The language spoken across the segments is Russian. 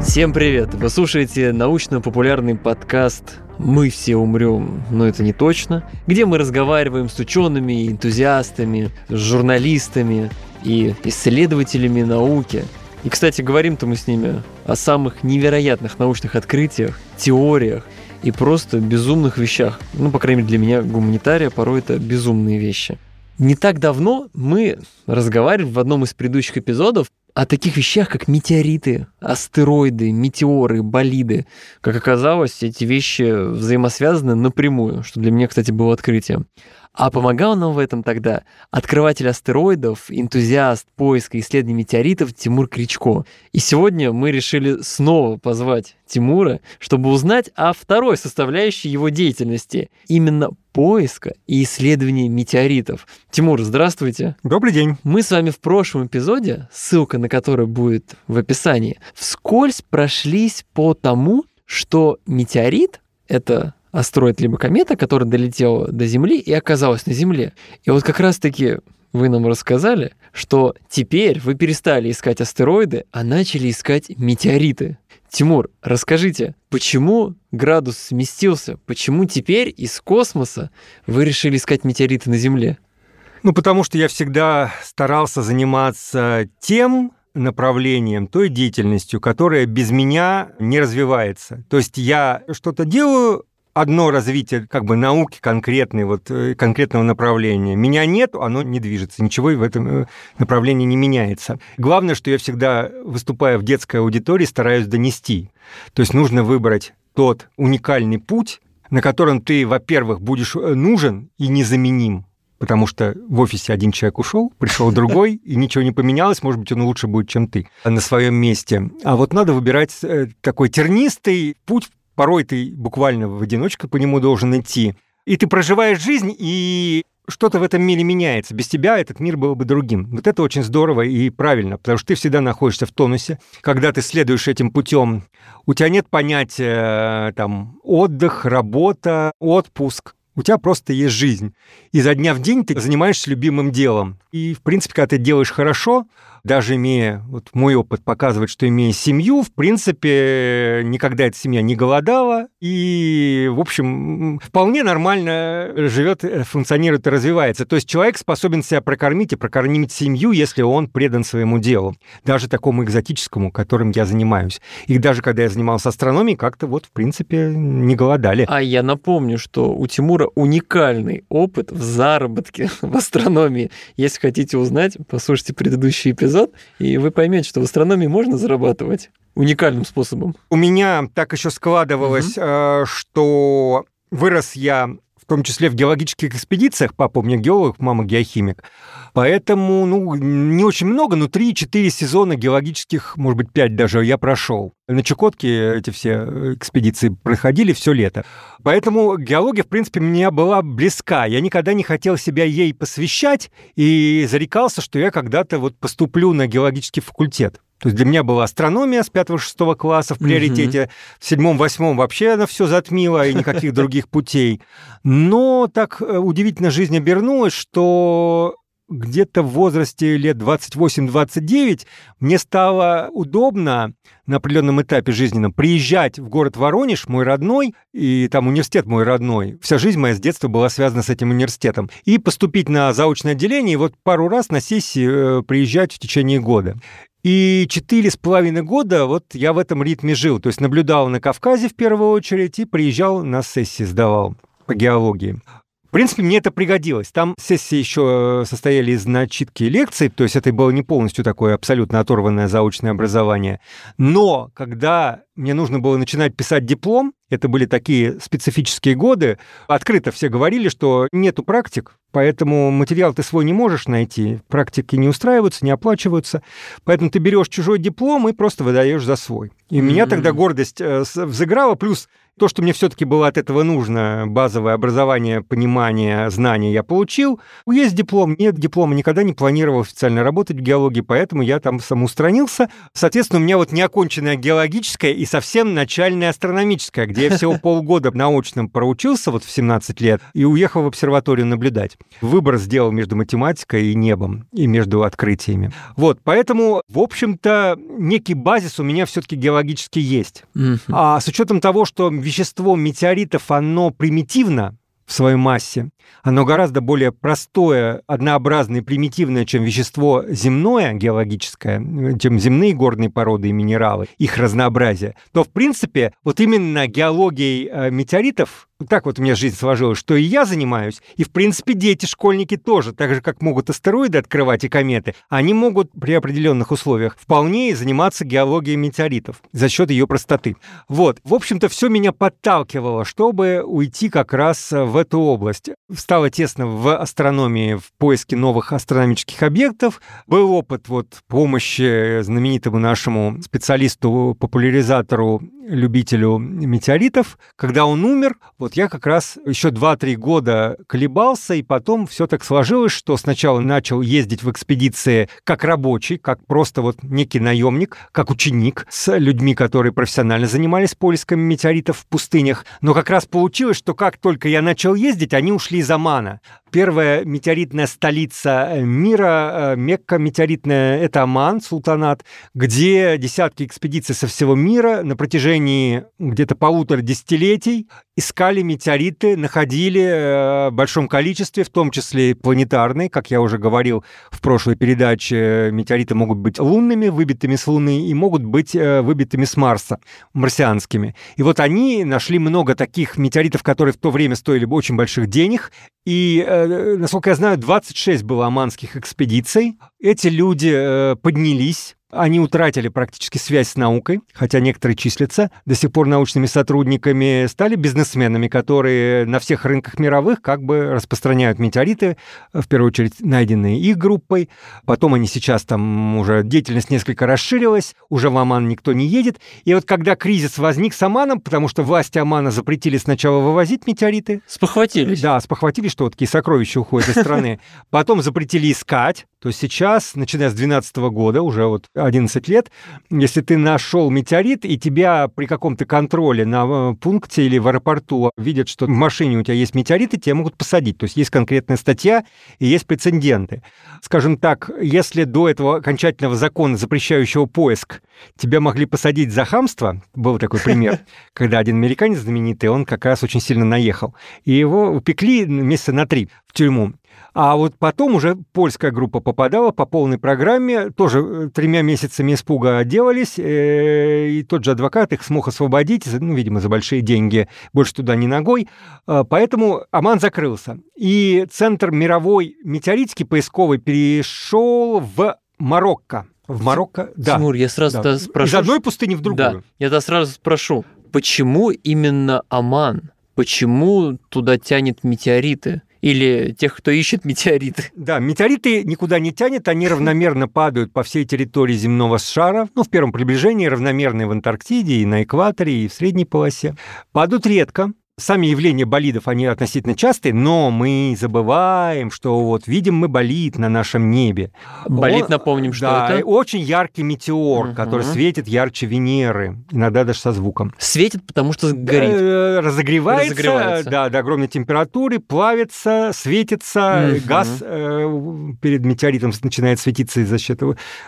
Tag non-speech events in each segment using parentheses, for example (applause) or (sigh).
Всем привет! Вы слушаете научно-популярный подкаст «Мы все умрем, но это не точно», где мы разговариваем с учеными, энтузиастами, журналистами и исследователями науки. И, кстати, говорим-то мы с ними о самых невероятных научных открытиях, теориях и просто безумных вещах. Ну, по крайней мере, для меня, гуманитария, порой это безумные вещи. Не так давно мы разговаривали в одном из предыдущих эпизодов о таких вещах, как метеориты, астероиды, метеоры, болиды. Как оказалось, эти вещи взаимосвязаны напрямую, что для меня, кстати, было открытием. А помогал нам в этом тогда открыватель астероидов, энтузиаст поиска и исследований метеоритов Тимур Кричко. И сегодня мы решили снова позвать Тимура, чтобы узнать о второй составляющей его деятельности, именно поиска и исследования метеоритов. Тимур, здравствуйте. Добрый день. Мы с вами в прошлом эпизоде, ссылка на который будет в описании, вскользь прошлись по тому, что метеорит — это астероид либо комета, которая долетела до Земли и оказалась на Земле. И вот как раз-таки вы нам рассказали, что теперь вы перестали искать астероиды, а начали искать метеориты. Тимур, расскажите, почему градус сместился? Почему теперь из космоса вы решили искать метеориты на Земле? Ну, потому что я всегда старался заниматься тем направлением, той деятельностью, которая без меня не развивается. То есть я что-то делаю, одно развитие как бы науки конкретной, вот, э, конкретного направления. Меня нет, оно не движется, ничего в этом э, направлении не меняется. Главное, что я всегда, выступая в детской аудитории, стараюсь донести. То есть нужно выбрать тот уникальный путь, на котором ты, во-первых, будешь э, нужен и незаменим, потому что в офисе один человек ушел, пришел другой, и ничего не поменялось, может быть, он лучше будет, чем ты на своем месте. А вот надо выбирать такой тернистый путь, порой ты буквально в одиночку по нему должен идти. И ты проживаешь жизнь, и что-то в этом мире меняется. Без тебя этот мир был бы другим. Вот это очень здорово и правильно, потому что ты всегда находишься в тонусе. Когда ты следуешь этим путем, у тебя нет понятия там отдых, работа, отпуск. У тебя просто есть жизнь. И за дня в день ты занимаешься любимым делом. И, в принципе, когда ты делаешь хорошо, даже имея, вот мой опыт показывает, что имея семью, в принципе, никогда эта семья не голодала, и, в общем, вполне нормально живет, функционирует и развивается. То есть человек способен себя прокормить и прокормить семью, если он предан своему делу, даже такому экзотическому, которым я занимаюсь. И даже когда я занимался астрономией, как-то вот, в принципе, не голодали. А я напомню, что у Тимура уникальный опыт в заработке (laughs) в астрономии. Если хотите узнать, послушайте предыдущий эпизод эпизод, и вы поймете, что в астрономии можно зарабатывать уникальным способом. У меня так еще складывалось, угу. что вырос я том числе в геологических экспедициях. Папа у меня геолог, мама геохимик. Поэтому, ну, не очень много, но 3-4 сезона геологических, может быть, 5 даже я прошел. На Чукотке эти все экспедиции проходили все лето. Поэтому геология, в принципе, мне была близка. Я никогда не хотел себя ей посвящать и зарекался, что я когда-то вот поступлю на геологический факультет. То есть для меня была астрономия с 5-6 класса в приоритете. Угу. В седьмом-восьмом вообще она все затмила, и никаких других путей. Но так э, удивительно жизнь обернулась, что где-то в возрасте лет 28-29 мне стало удобно на определенном этапе жизненном приезжать в город Воронеж, мой родной, и там университет мой родной. Вся жизнь моя с детства была связана с этим университетом. И поступить на заочное отделение, и вот пару раз на сессии э, приезжать в течение года. И четыре с половиной года вот я в этом ритме жил. То есть наблюдал на Кавказе в первую очередь и приезжал на сессии, сдавал по геологии. В принципе, мне это пригодилось. Там сессии еще состояли из начитки лекций, то есть это было не полностью такое абсолютно оторванное заочное образование. Но когда мне нужно было начинать писать диплом, это были такие специфические годы, открыто все говорили, что нету практик, поэтому материал ты свой не можешь найти, практики не устраиваются, не оплачиваются, поэтому ты берешь чужой диплом и просто выдаешь за свой. И mm-hmm. меня тогда гордость э, взыграла, плюс то, что мне все-таки было от этого нужно, базовое образование, понимание, знания я получил. Есть диплом, нет диплома, никогда не планировал официально работать в геологии, поэтому я там самоустранился. Соответственно, у меня вот неоконченная геологическая и совсем начальная астрономическая, где я всего (laughs) полгода научным проучился вот в 17 лет и уехал в обсерваторию наблюдать. Выбор сделал между математикой и небом, и между открытиями. Вот, поэтому, в общем-то, некий базис у меня все-таки геологически есть. А с учетом того, что вещество метеоритов, оно примитивно, в своей массе. Оно гораздо более простое, однообразное примитивное, чем вещество земное, геологическое, чем земные горные породы и минералы, их разнообразие, то, в принципе, вот именно геологией э, метеоритов так вот у меня жизнь сложилась, что и я занимаюсь, и, в принципе, дети, школьники тоже, так же, как могут астероиды открывать и кометы, они могут при определенных условиях вполне заниматься геологией метеоритов за счет ее простоты. Вот, в общем-то, все меня подталкивало, чтобы уйти как раз в эту область. Стало тесно в астрономии, в поиске новых астрономических объектов. Был опыт вот помощи знаменитому нашему специалисту, популяризатору, любителю метеоритов. Когда он умер, вот я как раз еще 2-3 года колебался, и потом все так сложилось, что сначала начал ездить в экспедиции как рабочий, как просто вот некий наемник, как ученик с людьми, которые профессионально занимались поиском метеоритов в пустынях. Но как раз получилось, что как только я начал ездить, они ушли из Омана. Первая метеоритная столица э, мира, э, Мекка метеоритная, это Оман, султанат, где десятки экспедиций со всего мира на протяжении где-то полутора десятилетий искали метеориты, находили э, в большом количестве, в том числе и планетарные. Как я уже говорил в прошлой передаче, метеориты могут быть лунными, выбитыми с Луны, и могут быть выбитыми с Марса, марсианскими. И вот они нашли много таких метеоритов, которые в то время стоили очень больших денег, и насколько я знаю, 26 было оманских экспедиций. Эти люди э, поднялись они утратили практически связь с наукой, хотя некоторые числятся до сих пор научными сотрудниками, стали бизнесменами, которые на всех рынках мировых как бы распространяют метеориты, в первую очередь найденные их группой. Потом они сейчас там уже деятельность несколько расширилась, уже в Оман никто не едет. И вот когда кризис возник с Оманом, потому что власти Омана запретили сначала вывозить метеориты. Спохватились. Да, спохватились, что вот такие сокровища уходят из страны. (laughs) Потом запретили искать, то сейчас, начиная с 2012 года, уже вот 11 лет, если ты нашел метеорит, и тебя при каком-то контроле на э, пункте или в аэропорту видят, что в машине у тебя есть метеориты, тебя могут посадить. То есть есть конкретная статья и есть прецеденты. Скажем так, если до этого окончательного закона, запрещающего поиск, тебя могли посадить за хамство, был такой пример, (laughs) когда один американец знаменитый, он как раз очень сильно наехал, и его упекли месяца на три в тюрьму. А вот потом уже польская группа попадала по полной программе, тоже э, тремя месяцами испуга отделались, э, и тот же адвокат их смог освободить, ну, видимо, за большие деньги, больше туда не ногой. А, поэтому Оман закрылся. И Центр мировой метеоритики поисковый перешел в Марокко. В Марокко, да. Тимур, я сразу да. спрошу... Из одной пустыни в другую. Да, я тогда сразу спрошу, почему именно Оман? Почему туда тянет метеориты? Или тех, кто ищет метеориты. Да, метеориты никуда не тянет, они равномерно падают по всей территории земного шара, ну, в первом приближении равномерные в Антарктиде и на экваторе, и в средней полосе. Падают редко, Сами явления болидов, они относительно частые, но мы забываем, что вот видим мы болид на нашем небе. Болид, Он, напомним, что да, это? очень яркий метеор, угу. который светит ярче Венеры, иногда даже со звуком. Светит, потому что горит. Э, разогревается, разогревается. Да, до огромной температуры, плавится, светится, угу. газ э, перед метеоритом начинает светиться из-за счет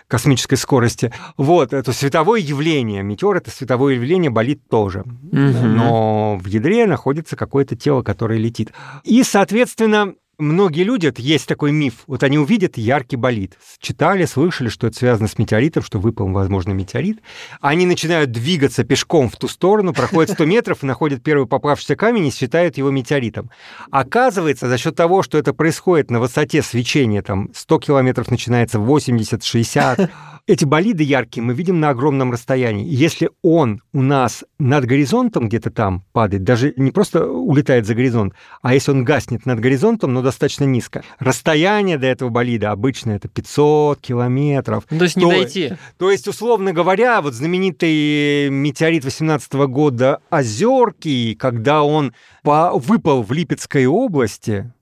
космической скорости. Вот, это световое явление. Метеор — это световое явление, болит тоже. Угу. Но в ядре находится какое-то тело, которое летит. И, соответственно, многие люди, это есть такой миф, вот они увидят яркий болид, читали, слышали, что это связано с метеоритом, что выпал, возможно, метеорит, они начинают двигаться пешком в ту сторону, проходят 100 метров и находят первый попавшийся камень и считают его метеоритом. Оказывается, за счет того, что это происходит на высоте свечения, там 100 километров начинается 80, 60, эти болиды яркие мы видим на огромном расстоянии. Если он у нас над горизонтом где-то там падает, даже не просто улетает за горизонт, а если он гаснет над горизонтом, но достаточно низко, расстояние до этого болида обычно это 500 километров. Ну, то есть не то, дойти. То есть, условно говоря, вот знаменитый метеорит 18 года Озерки, когда он выпал в Липецкой области,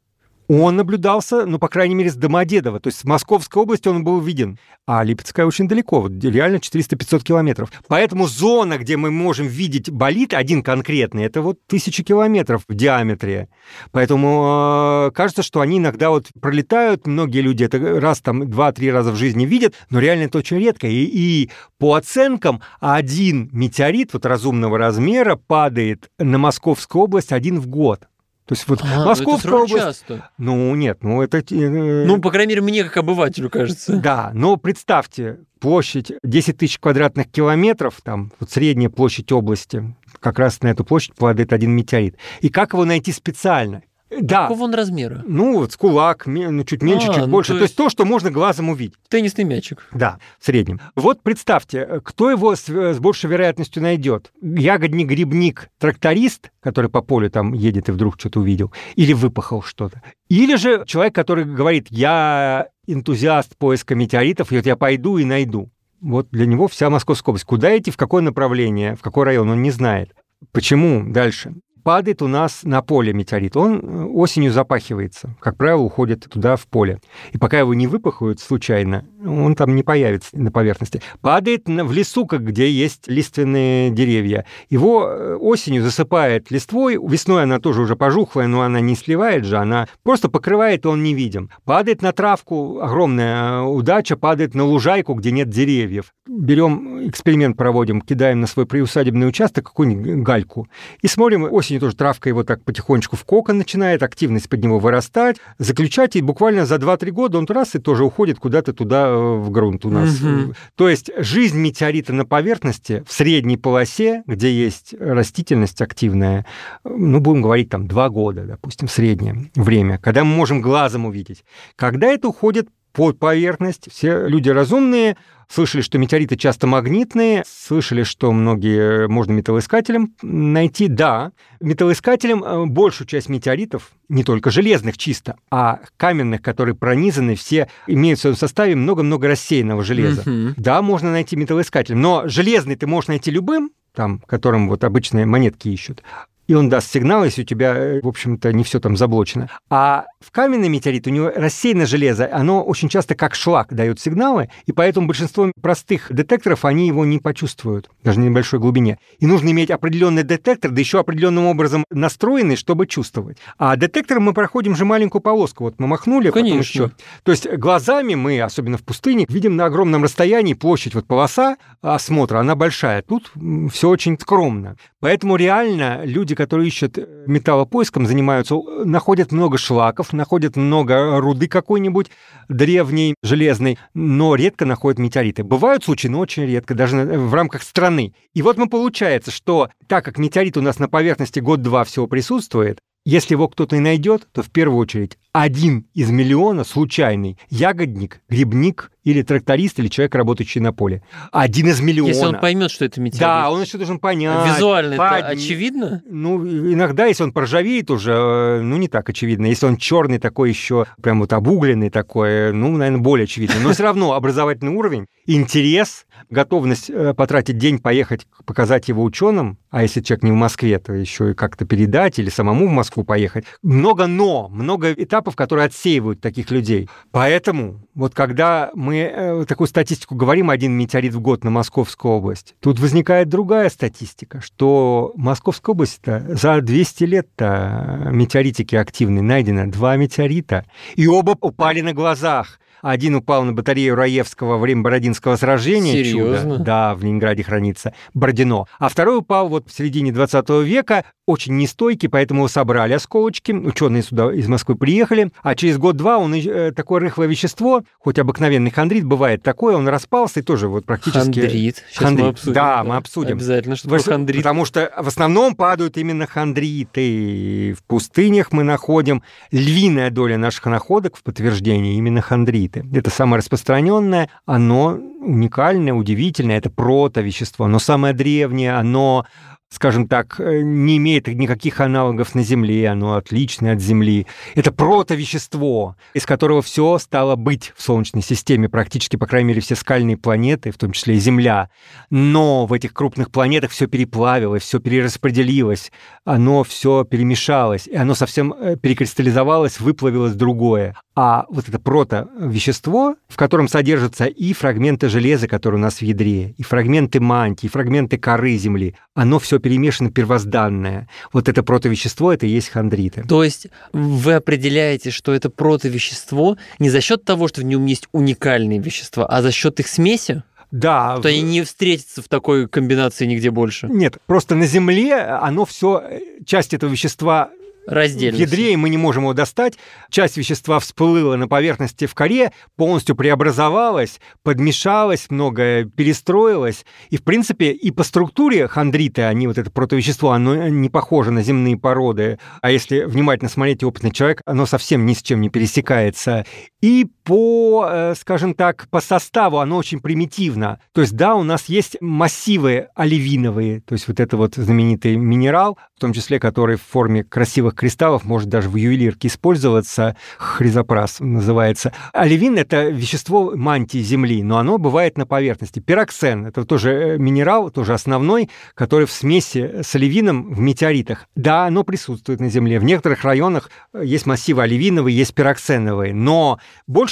Он наблюдался, ну, по крайней мере, с Домодедово. То есть в Московской области он был виден. А Липецкая очень далеко, вот реально 400-500 километров. Поэтому зона, где мы можем видеть болид, один конкретный, это вот тысячи километров в диаметре. Поэтому э, кажется, что они иногда вот пролетают, многие люди это раз там два-три раза в жизни видят, но реально это очень редко. И, и по оценкам один метеорит вот разумного размера падает на Московскую область один в год. То есть вот а, Московская это область... часто. Ну, нет, ну это... Э, ну, по крайней мере, мне как обывателю кажется. Да, но представьте, площадь 10 тысяч квадратных километров, там вот средняя площадь области, как раз на эту площадь падает один метеорит. И как его найти специально? Да. Какого он размера? Ну, вот с кулак, ну, чуть меньше, а, чуть ну, больше. То есть... то есть то, что можно глазом увидеть. Теннисный мячик. Да, в среднем. Вот представьте, кто его с, с большей вероятностью найдет? Ягодник, грибник, тракторист, который по полю там едет и вдруг что-то увидел, или выпахал что-то. Или же человек, который говорит, я энтузиаст поиска метеоритов, и вот я пойду и найду. Вот для него вся Московская область. Куда идти, в какое направление, в какой район, он не знает. Почему? Дальше падает у нас на поле метеорит. Он э, осенью запахивается, как правило, уходит туда в поле. И пока его не выпахают случайно, он там не появится на поверхности. Падает в лесу, как где есть лиственные деревья. Его э, осенью засыпает листвой, весной она тоже уже пожухлая, но она не сливает же, она просто покрывает, и он не видим. Падает на травку, огромная э, удача, падает на лужайку, где нет деревьев. Берем эксперимент проводим, кидаем на свой приусадебный участок какую-нибудь гальку и смотрим осенью осенью тоже травка его так потихонечку в кокон начинает, активность под него вырастать, заключать, и буквально за 2-3 года он раз и тоже уходит куда-то туда э, в грунт у нас. Угу. То есть жизнь метеорита на поверхности в средней полосе, где есть растительность активная, ну, будем говорить, там 2 года, допустим, в среднее время, когда мы можем глазом увидеть. Когда это уходит под поверхность, все люди разумные Слышали, что метеориты часто магнитные, слышали, что многие можно металлоискателем найти. Да, металлоискателем э, большую часть метеоритов, не только железных чисто, а каменных, которые пронизаны, все имеют в своем составе много-много рассеянного железа. Mm-hmm. Да, можно найти металлоискателем, но железный ты можешь найти любым, там, которым вот обычные монетки ищут и он даст сигнал, если у тебя, э, в общем-то, не все там заблочено. А в каменный метеорит у него рассеянное железо, оно очень часто как шлак дает сигналы, и поэтому большинство простых детекторов, они его не почувствуют, даже на небольшой глубине. И нужно иметь определенный детектор, да еще определенным образом настроенный, чтобы чувствовать. А детектором мы проходим же маленькую полоску. Вот мы махнули, Конечно. еще. То есть глазами мы, особенно в пустыне, видим на огромном расстоянии площадь, вот полоса осмотра, она большая. Тут все очень скромно. Поэтому реально люди, которые ищут э, металлопоиском, занимаются, находят много шлаков, находят много руды какой-нибудь древней, железной, но редко находят метеориты. Бывают случаи, но очень редко, даже в рамках страны. И вот мы получается, что так как метеорит у нас на поверхности год-два всего присутствует, если его кто-то и найдет, то в первую очередь один из миллиона случайный ягодник, грибник или тракторист, или человек, работающий на поле. Один из миллиона. Если он поймет, что это метеорит. Да, он еще должен понять. Визуально под... это очевидно? Ну, иногда, если он поржавеет уже, э, ну, не так очевидно. Если он черный такой еще, прям вот обугленный такой, ну, наверное, более очевидно. Но все равно образовательный уровень, интерес, готовность э, потратить день, поехать, показать его ученым, а если человек не в Москве, то еще и как-то передать или самому в Москву поехать. Много но, много этапов, которые отсеивают таких людей. Поэтому вот когда мы э, такую статистику говорим, один метеорит в год на Московскую область, тут возникает другая статистика, что Московская область-то за 200 лет-то метеоритики активные найдено два метеорита, и оба упали на глазах. Один упал на батарею Раевского во время Бородинского сражения. Серьезно? Чудо. Да, в Ленинграде хранится. Бородино. А второй упал вот в середине 20 века очень нестойкий, поэтому его собрали осколочки, ученые сюда из Москвы приехали, а через год-два он э, такое рыхлое вещество, хоть обыкновенный хондрит, бывает такое, он распался и тоже вот практически... Хондрит. Сейчас хондрит. мы обсудим. Да, да, мы обсудим. Обязательно, что такое хондрит. Потому что в основном падают именно хондриты. В пустынях мы находим львиная доля наших находок в подтверждении именно хондриты. Это самое распространенное, оно уникальное, удивительное, это протовещество, но самое древнее, оно скажем так, э, не имеет никаких аналогов на Земле, оно отличное от Земли. Это протовещество, из которого все стало быть в Солнечной системе, практически, по крайней мере, все скальные планеты, в том числе и Земля. Но в этих крупных планетах все переплавилось, все перераспределилось, оно все перемешалось, и оно совсем э, перекристаллизовалось, выплавилось другое. А вот это протовещество, в котором содержатся и фрагменты железа, которые у нас в ядре, и фрагменты мантии, и фрагменты коры Земли, оно все перемешано первозданное. Вот это протовещество, это и есть хондриты. То есть вы определяете, что это протовещество не за счет того, что в нем есть уникальные вещества, а за счет их смеси? Да. То они не встретятся в такой комбинации нигде больше. Нет, просто на Земле оно все, часть этого вещества раздельно. В ядре, и мы не можем его достать. Часть вещества всплыла на поверхности в коре, полностью преобразовалась, подмешалась, многое перестроилось. И, в принципе, и по структуре хондриты, они вот это протовещество, оно не похоже на земные породы. А если внимательно смотреть опытный человек, оно совсем ни с чем не пересекается. И по, э, скажем так, по составу оно очень примитивно. То есть, да, у нас есть массивы оливиновые, то есть вот это вот знаменитый минерал, в том числе который в форме красивых кристаллов может даже в ювелирке использоваться, хризопрас называется. Оливин — это вещество мантии Земли, но оно бывает на поверхности. Пироксен — это тоже э, минерал, тоже основной, который в смеси с оливином в метеоритах. Да, оно присутствует на Земле. В некоторых районах э, есть массивы оливиновые, есть пироксеновые, но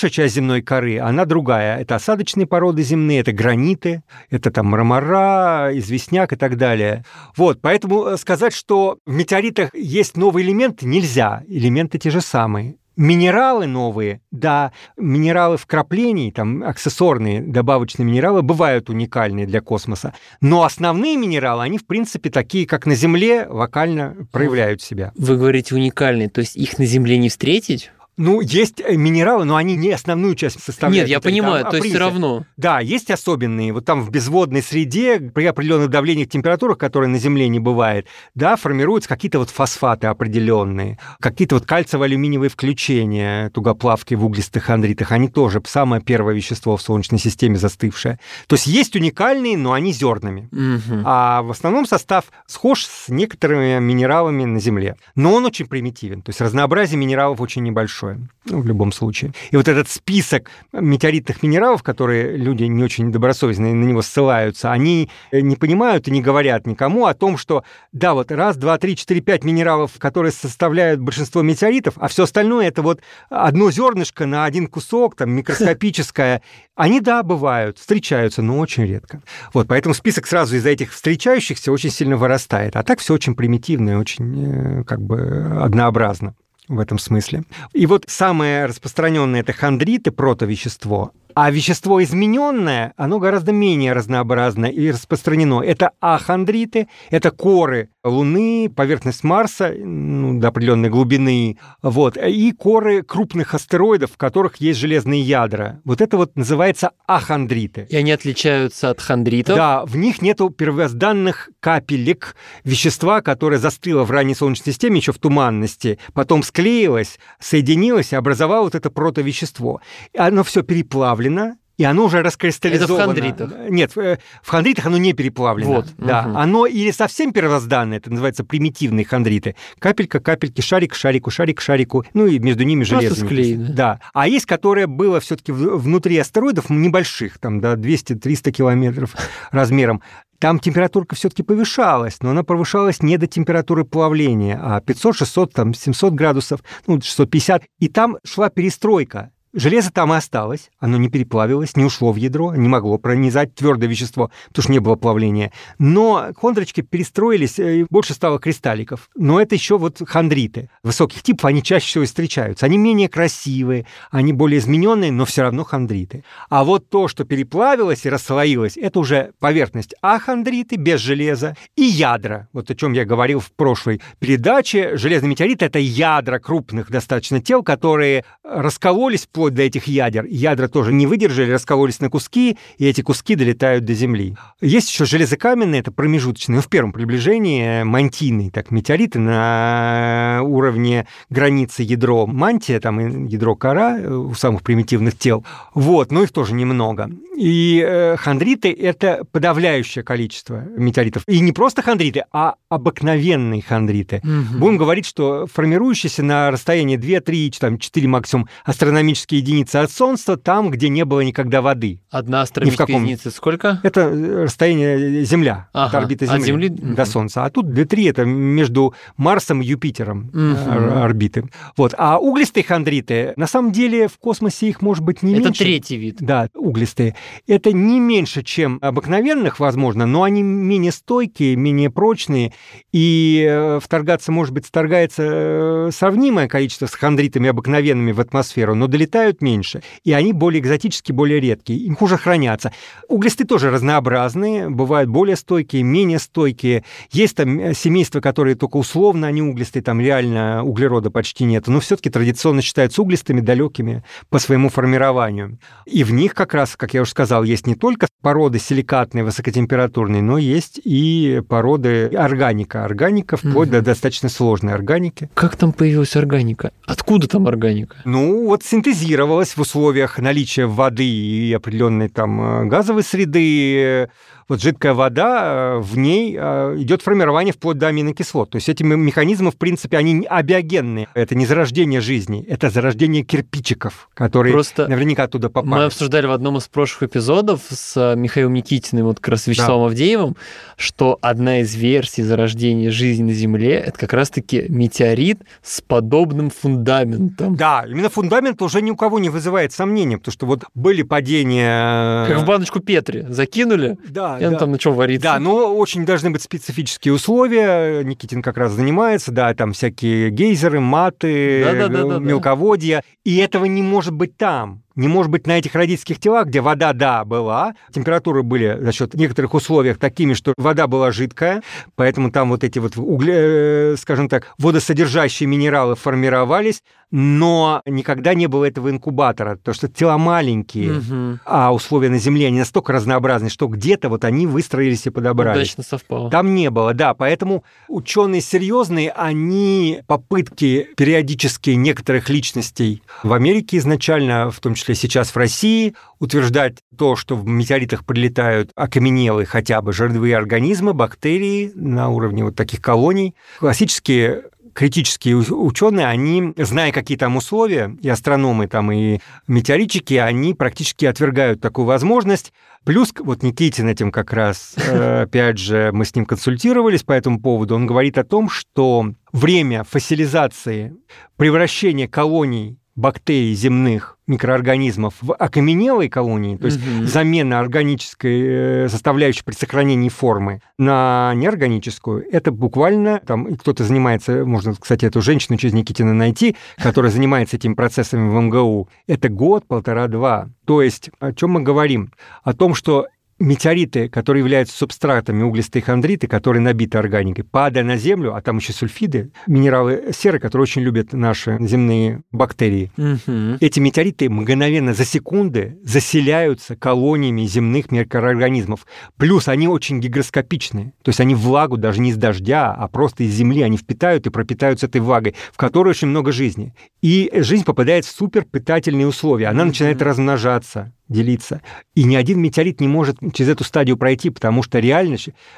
большая часть земной коры, она другая. Это осадочные породы земные, это граниты, это там мрамора, известняк и так далее. Вот, поэтому э, сказать, что в метеоритах есть новые элементы, нельзя. Элементы те же самые. Минералы новые, да, минералы вкраплений, там аксессорные добавочные минералы бывают уникальные для космоса, но основные минералы, они в принципе такие, как на Земле, локально проявляют себя. Вы говорите уникальные, то есть их на Земле не встретить? Ну, есть э, минералы, но они не основную часть составляют. Нет, я понимаю, там, то есть все равно. Да, есть особенные. Вот там в безводной среде при определенных давлениях, температурах, которые на Земле не бывает, да, формируются какие-то вот фосфаты определенные, какие-то вот кальциево-алюминиевые включения, тугоплавки в углистых андритах, они тоже самое первое вещество в Солнечной системе застывшее. То есть есть уникальные, но они зернами. Угу. А в основном состав схож с некоторыми минералами на Земле. Но он очень примитивен. То есть разнообразие минералов очень небольшое большое ну, в любом случае. И вот этот список метеоритных минералов, которые люди не очень добросовестно на него ссылаются, они не понимают и не говорят никому о том, что да, вот раз, два, три, четыре, пять минералов, которые составляют большинство метеоритов, а все остальное это вот одно зернышко на один кусок, там микроскопическое. Они, да, бывают, встречаются, но очень редко. Вот, поэтому список сразу из-за этих встречающихся очень сильно вырастает. А так все очень примитивно и очень э, как бы однообразно в этом смысле. И вот самое распространенное это хондриты, протовещество, а вещество измененное, оно гораздо менее разнообразно и распространено. Это ахондриты, это коры Луны, поверхность Марса ну, до определенной глубины, вот, и коры крупных астероидов, в которых есть железные ядра. Вот это вот называется ахондриты. И они отличаются от хондритов? Да, в них нету первозданных капелек вещества, которое застыло в ранней Солнечной системе еще в туманности, потом склеилось, соединилось и образовало вот это протовещество. И оно все переплавлено переплавлено, и оно уже раскристаллизовано. Это в хондритах? Нет, в хондритах оно не переплавлено. Вот. Да. Угу. Оно или совсем первозданное, это называется примитивные хондриты. Капелька, капельки, шарик, шарику, шарик, шарику, ну и между ними железо. склеено. Да. А есть, которое было все таки внутри астероидов небольших, там до 200-300 километров (laughs) размером. Там температурка все-таки повышалась, но она повышалась не до температуры плавления, а 500, 600, там, 700 градусов, ну, 650. И там шла перестройка Железо там и осталось, оно не переплавилось, не ушло в ядро, не могло пронизать твердое вещество, потому что не было плавления. Но хондрочки перестроились, э, и больше стало кристалликов. Но это еще вот хондриты. Высоких типов они чаще всего встречаются. Они менее красивые, они более измененные, но все равно хондриты. А вот то, что переплавилось и расслоилось, это уже поверхность ахондриты без железа и ядра. Вот о чем я говорил в прошлой передаче. Железный метеорит — это ядра крупных достаточно тел, которые раскололись вплоть доходит до этих ядер. Ядра тоже не выдержали, раскололись на куски, и эти куски долетают до Земли. Есть еще железокаменные, это промежуточные, в первом приближении мантийные, так, метеориты на уровне границы ядро мантия, там ядро кора э, у самых примитивных тел. Вот, но их тоже немного. И э, хондриты — это подавляющее количество метеоритов. И не просто хондриты, а обыкновенные хондриты. Угу. Будем говорить, что формирующиеся на расстоянии 2, 3, там, 4 максимум астрономические единицы от Солнца, там, где не было никогда воды. Одна астрономическая каком... единица сколько? Это э, расстояние Земля, ага. от орбиты Земли, от Земли до Солнца. А тут 2-3 это между Марсом и Юпитером угу. орбиты. Вот. А углистые хондриты, на самом деле в космосе их может быть не это меньше. Это третий вид. Да, углистые. Это не меньше, чем обыкновенных, возможно, но они менее стойкие, менее прочные, и э, вторгаться, может быть, вторгается э, сравнимое количество с хондритами обыкновенными в атмосферу, но долетают меньше, и они более экзотические, более редкие, им хуже хранятся. Углисты тоже разнообразные, бывают более стойкие, менее стойкие. Есть там э, семейства, которые только условно они углистые, там реально углерода почти нет, но все-таки традиционно считаются углистыми, далекими по своему формированию. И в них как раз, как я уже сказал, есть не только породы силикатные, высокотемпературные, но есть и породы органика. Органика вплоть mm-hmm. до достаточно сложной органики. Как там появилась органика? Откуда там органика? Ну, вот синтезировалась в условиях наличия воды и определенной там э, газовой среды, вот жидкая вода, э, в ней э, идет формирование вплоть до аминокислот. То есть эти механизмы, в принципе, они абиогенные. Это не зарождение жизни, это зарождение кирпичиков, которые Просто наверняка оттуда попали. Мы обсуждали в одном из прошлых эпизодов с э, Михаилом Никитиным, вот как раз Вячеславом да. Авдеевым, что одна из версий зарождения жизни на Земле — это как раз-таки метеорит с подобным фундаментом. Да, именно фундамент уже ни у кого не вызывает сомнения, потому что вот были падения... Как в баночку Петри закинули, да, и да. там на чем варится. Да, но очень должны быть специфические условия. Никитин как раз занимается, да, там всякие гейзеры, маты, да, да, да, мелководья. И этого не может быть там не может быть на этих родительских телах, где вода, да, была, температуры были за счет некоторых условиях такими, что вода была жидкая, поэтому там вот эти вот угле, э, скажем так, водосодержащие минералы формировались, но никогда не было этого инкубатора, потому что тела маленькие, угу. а условия на Земле они настолько разнообразны, что где-то вот они выстроились и подобрались. Удачно совпало. Там не было, да, поэтому ученые серьезные, они попытки периодические некоторых личностей в Америке изначально, в том числе сейчас в России, утверждать то, что в метеоритах прилетают окаменелые хотя бы жировые организмы, бактерии на уровне вот таких колоний. Классические критические ученые, они, зная какие там условия, и астрономы там, и метеоритчики, они практически отвергают такую возможность. Плюс вот Никитин этим как раз, (laughs) э, опять же, мы с ним консультировались по этому поводу, он говорит о том, что время фасилизации, превращения колоний бактерий земных микроорганизмов в окаменелой колонии, то есть угу. замена органической э, составляющей при сохранении формы на неорганическую, это буквально, там кто-то занимается, можно, кстати, эту женщину через Никитина найти, которая занимается этими процессами в МГУ, это год, полтора-два. То есть о чем мы говорим? О том, что метеориты, которые являются субстратами углистые хондриты, которые набиты органикой, падая на Землю, а там еще сульфиды, минералы серы, которые очень любят наши земные бактерии, угу. эти метеориты мгновенно за секунды заселяются колониями земных микроорганизмов. Плюс они очень гигроскопичные, то есть они влагу даже не из дождя, а просто из земли они впитают и пропитаются этой влагой, в которой очень много жизни. И жизнь попадает в суперпитательные условия, она угу. начинает размножаться, делиться. И ни один метеорит не может через эту стадию пройти, потому что реально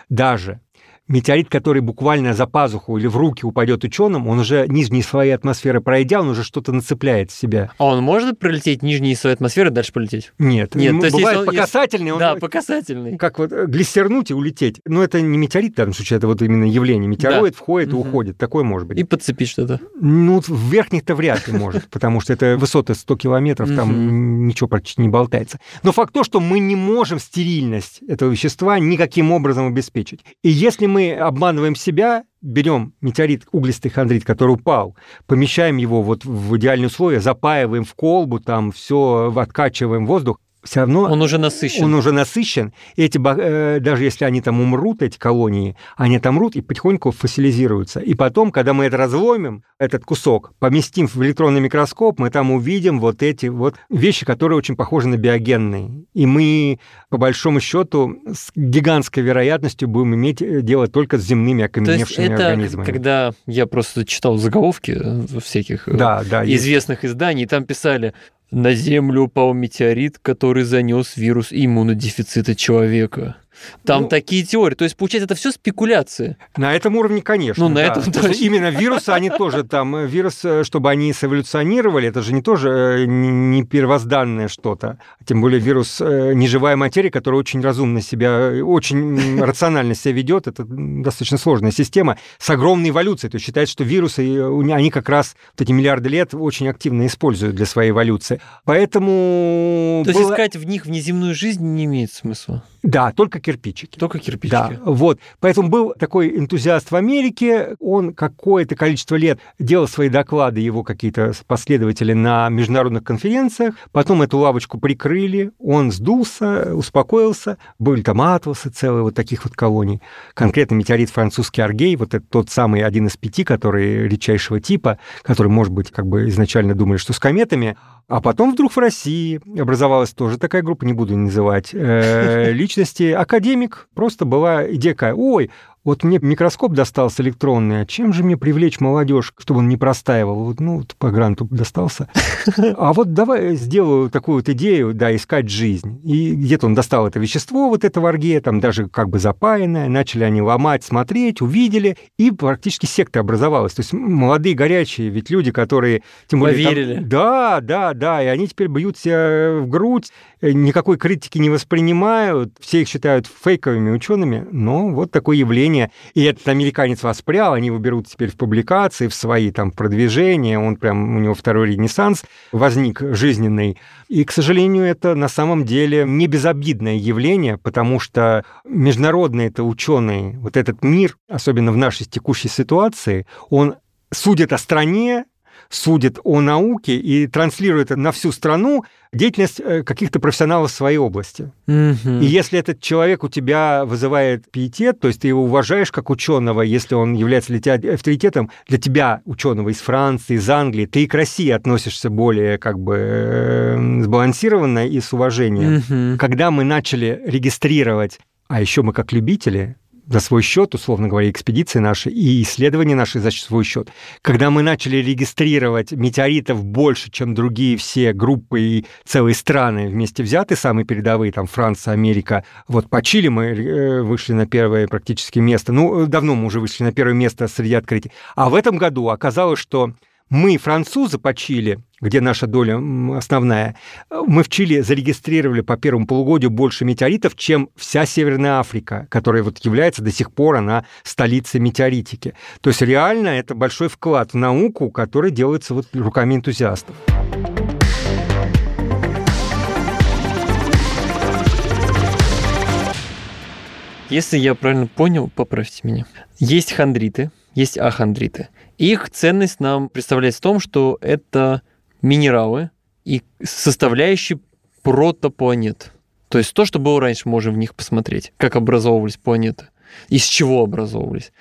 даже метеорит, который буквально за пазуху или в руки упадет ученым, он уже нижние слои атмосферы пройдя, он уже что-то нацепляет в себя. А он может пролететь нижние слои атмосферы и дальше полететь? Нет. Нет, то есть бывает он, по касательной. Он, да, по касательной. Как вот э, глиссернуть и улететь. Но это не метеорит в данном случае, это вот именно явление. Метеороид да. входит угу. и уходит. Такое может быть. И подцепить что-то. Ну, в верхних-то вряд ли может, потому что это высоты 100 километров, там ничего практически не болтается. Но факт то, что мы не можем стерильность этого вещества никаким образом обеспечить. И если мы обманываем себя, берем метеорит, углистый хондрит, который упал, помещаем его вот в идеальные условия, запаиваем в колбу, там все откачиваем воздух, все равно он уже насыщен. Он уже насыщен. Эти, э, даже если они там умрут, эти колонии, они отомрут и потихоньку фасилизируются. И потом, когда мы это разломим, этот кусок, поместим в электронный микроскоп, мы там увидим вот эти вот вещи, которые очень похожи на биогенные. И мы, по большому счету, с гигантской вероятностью будем иметь э, дело только с земными окаменевшими То есть это, организмами. когда я просто читал заголовки э, всяких да, да, известных есть. изданий, там писали на Землю упал метеорит, который занес вирус иммунодефицита человека. Там ну, такие теории. То есть, получается, это все спекуляции. На этом уровне, конечно. Ну, на да. этом тоже. Именно вирусы, они тоже там, э, вирус, э, чтобы они эволюционировали, это же не тоже э, не первозданное что-то. Тем более вирус неживая материя, которая очень разумно себя, очень рационально себя ведет. Это достаточно сложная система с огромной эволюцией. То есть считается, что вирусы, они как раз вот эти миллиарды лет очень активно используют для своей эволюции. Поэтому... То есть было... искать в них внеземную жизнь не имеет смысла? Да, только кирпичики. Только кирпичики. Да, вот. Поэтому был такой энтузиаст в Америке, он какое-то количество лет делал свои доклады, его какие-то последователи на международных конференциях, потом эту лавочку прикрыли, он сдулся, успокоился, были там атласы целые вот таких вот колоний. Конкретно метеорит французский Аргей, вот это тот самый один из пяти, который редчайшего типа, который, может быть, как бы изначально думали, что с кометами, а потом вдруг в России образовалась тоже такая группа, не буду называть, э, (laughs) личности. Академик просто была идея ой, вот мне микроскоп достался электронный, а чем же мне привлечь молодежь, чтобы он не простаивал? Вот, ну, вот по гранту достался. (laughs) А вот давай сделаю такую вот идею, да, искать жизнь. И где-то он достал это вещество, вот это варге, там даже как бы запаянное, начали они ломать, смотреть, увидели, и практически секта образовалась. То есть молодые, горячие, ведь люди, которые... Тем более, Поверили. Там, да, да, да, и они теперь бьют себя в грудь, э, никакой критики не воспринимают, все их считают фейковыми учеными, но вот такое явление продвижения, и этот американец воспрял, они его берут теперь в публикации, в свои там продвижения, он прям, у него второй ренессанс возник жизненный. И, к сожалению, это на самом деле не безобидное явление, потому что международные это ученые, вот этот мир, особенно в нашей текущей ситуации, он судит о стране, судит о науке и транслирует на всю страну деятельность э, каких-то профессионалов своей области. Угу. И если этот человек у тебя вызывает пиетет, то есть ты его уважаешь как ученого, если он является для тебя авторитетом, для тебя, ученого из Франции, из Англии, ты и к России относишься более как бы э, сбалансированно и с уважением. Угу. Когда мы начали регистрировать, а еще мы как любители, за свой счет, условно говоря, экспедиции наши и исследования наши за свой счет. Когда мы начали регистрировать метеоритов больше, чем другие все группы и целые страны вместе взяты, самые передовые, там Франция, Америка, вот по Чили мы э, вышли на первое практически место. Ну, давно мы уже вышли на первое место среди открытий. А в этом году оказалось, что мы, французы, по Чили, где наша доля основная, мы в Чили зарегистрировали по первому полугодию больше метеоритов, чем вся Северная Африка, которая вот является до сих пор, она столицей метеоритики. То есть реально это большой вклад в науку, который делается вот руками энтузиастов. Если я правильно понял, поправьте меня. Есть хондриты, есть ахондриты. Их ценность нам представляется в том, что это минералы и составляющие протопланет. То есть то, что было раньше, можем в них посмотреть, как образовывались планеты, из чего образовывались.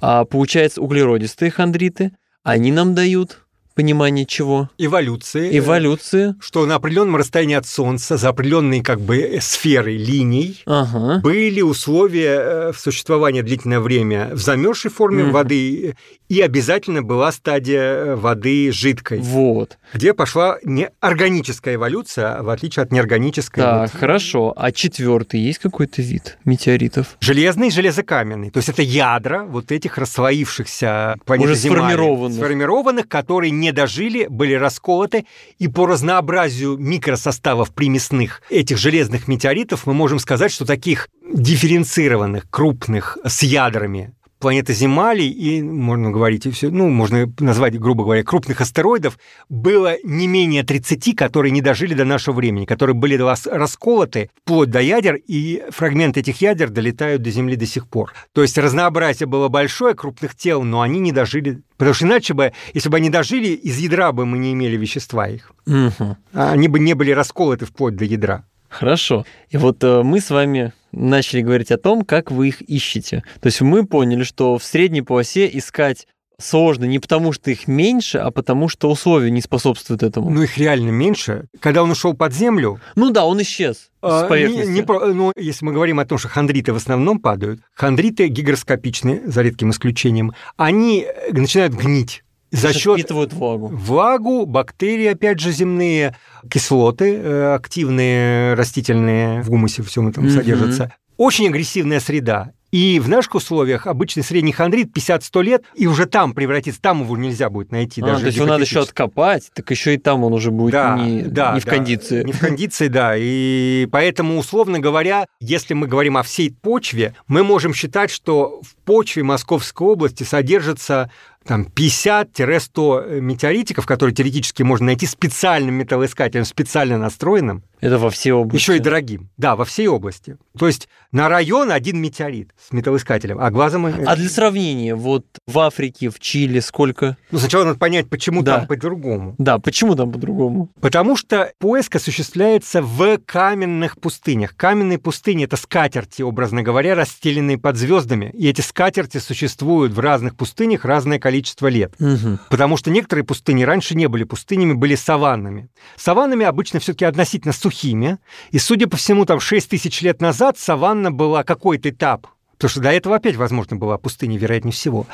А получается углеродистые хондриты, они нам дают понимание чего? Эволюции. Эволюции. Что на определенном расстоянии от Солнца, за определенной как бы сферой линий, ага. были условия э, существования длительное время в замерзшей форме mm. воды, и обязательно была стадия э, воды жидкой. Вот. Где пошла не органическая эволюция, в отличие от неорганической. Так, вот. хорошо. А четвертый есть какой-то вид метеоритов? Железный железокаменный. То есть это ядра вот этих расслоившихся планет Уже сформированных. сформированных, которые не дожили, были расколоты, и по разнообразию микросоставов примесных этих железных метеоритов мы можем сказать, что таких дифференцированных, крупных, с ядрами, планеты Земали и, можно говорить, и все, ну, можно назвать, грубо говоря, крупных астероидов, было не менее 30, которые не дожили до нашего времени, которые были расколоты вплоть до ядер, и фрагменты этих ядер долетают до Земли до сих пор. То есть разнообразие было большое крупных тел, но они не дожили Потому что иначе бы, если бы они дожили, из ядра бы мы не имели вещества их. Угу. Они бы не были расколоты вплоть до ядра. Хорошо. И вот э, мы с вами начали говорить о том, как вы их ищете. То есть мы поняли, что в средней полосе искать сложно не потому, что их меньше, а потому, что условия не способствуют этому. Ну, их реально меньше. Когда он ушел под землю... Ну да, он исчез а, с поверхности. Не, не, ну, если мы говорим о том, что хондриты в основном падают, хондриты гигроскопичны, за редким исключением, они начинают гнить. За счет впитывают влагу. Влагу, бактерии, опять же, земные, кислоты э, активные, растительные в гумусе всем этом mm-hmm. содержатся. Очень агрессивная среда. И в наших условиях обычный средний хондрит 50-100 лет, и уже там превратится, там его нельзя будет найти. А, даже то есть его надо еще откопать, так еще и там он уже будет да, не, да, не в да, кондиции. Не в кондиции, да. И поэтому, условно говоря, если мы говорим о всей почве, мы можем считать, что в почве Московской области содержится там 50-100 метеоритиков, которые теоретически можно найти специальным металлоискателем, специально настроенным. Это во всей области? Еще и дорогим. Да, во всей области. То есть на район один метеорит с металлоискателем, а глазом... А для сравнения, вот в Африке, в Чили сколько? Ну, сначала надо понять, почему да. там по-другому. Да, почему там по-другому? Потому что поиск осуществляется в каменных пустынях. Каменные пустыни — это скатерти, образно говоря, расстеленные под звездами. И эти скатерти существуют в разных пустынях разное количество лет. Угу. Потому что некоторые пустыни раньше не были пустынями, были саваннами. Саваннами обычно все таки относительно сухими. И, судя по всему, там 6 тысяч лет назад саванна была какой-то этап Потому что до этого опять, возможно, была пустыня, вероятнее всего.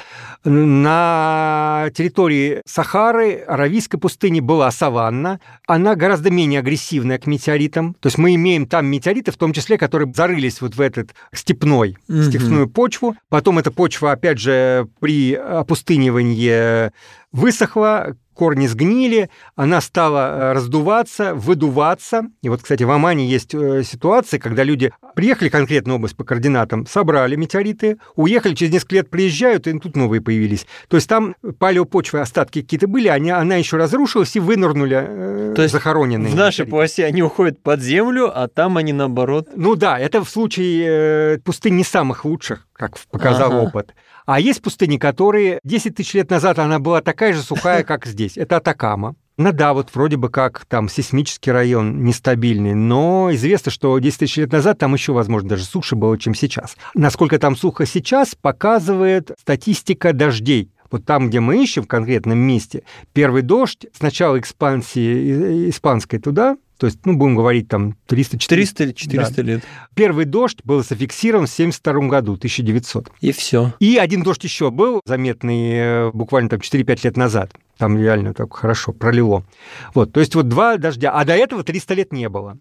На территории Сахары, Аравийской пустыни была саванна. Она гораздо менее агрессивная к метеоритам. То есть мы имеем там метеориты, в том числе, которые зарылись вот в этот степной, угу. степную почву. Потом эта почва, опять же, при опустынивании высохла, корни сгнили, она стала э, раздуваться, выдуваться. И вот, кстати, в Омане есть э, ситуации, когда люди приехали в конкретную область по координатам, собрали метеориты, уехали, через несколько лет приезжают, и тут новые появились. То есть там палеопочвы, остатки какие-то были, они, она еще разрушилась и вынырнули э, То есть захороненные. В нашей полосе они уходят под землю, а там они наоборот. Ну да, это в случае э, пустынь не самых лучших, как показал ага. опыт. А есть пустыни, которые 10 тысяч лет назад она была такая же сухая, (laughs) как здесь. Это Атакама. Ну да, вот вроде бы как там сейсмический район нестабильный, но известно, что 10 тысяч лет назад там еще, возможно, даже суше было, чем сейчас. Насколько там сухо сейчас, показывает статистика дождей. Вот там, где мы ищем в конкретном месте, первый дождь с начала экспансии испанской туда, то есть, ну, будем говорить, там 300 400 или 400 да. лет. Первый дождь был зафиксирован в 1972 году, 1900. И все. И один дождь еще был заметный э, буквально там 4-5 лет назад. Там реально так хорошо пролило. Вот, то есть вот два дождя. А до этого 300 лет не было.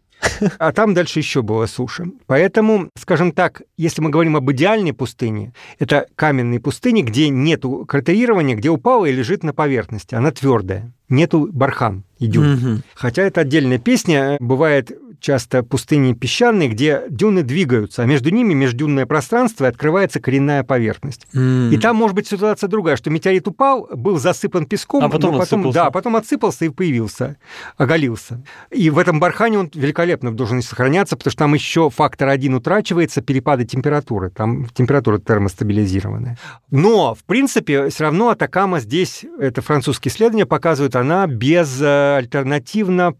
А там дальше еще было суше. Поэтому, скажем так, если мы говорим об идеальной пустыне, это каменные пустыни, где нет кратерирования, где упала и лежит на поверхности. Она твердая. Нету бархан и дюн. Угу. Хотя это отдельная песня. Бывает часто пустыни песчаные, где дюны двигаются, а между ними междюнное пространство и открывается коренная поверхность. Mm. И там может быть ситуация другая, что метеорит упал, был засыпан песком, а потом, потом отсыпался. да, потом отсыпался и появился, оголился. И в этом бархане он великолепно должен сохраняться, потому что там еще фактор один утрачивается, перепады температуры, там температура термостабилизированная. Но, в принципе, все равно Атакама здесь, это французские исследования показывают, она без э,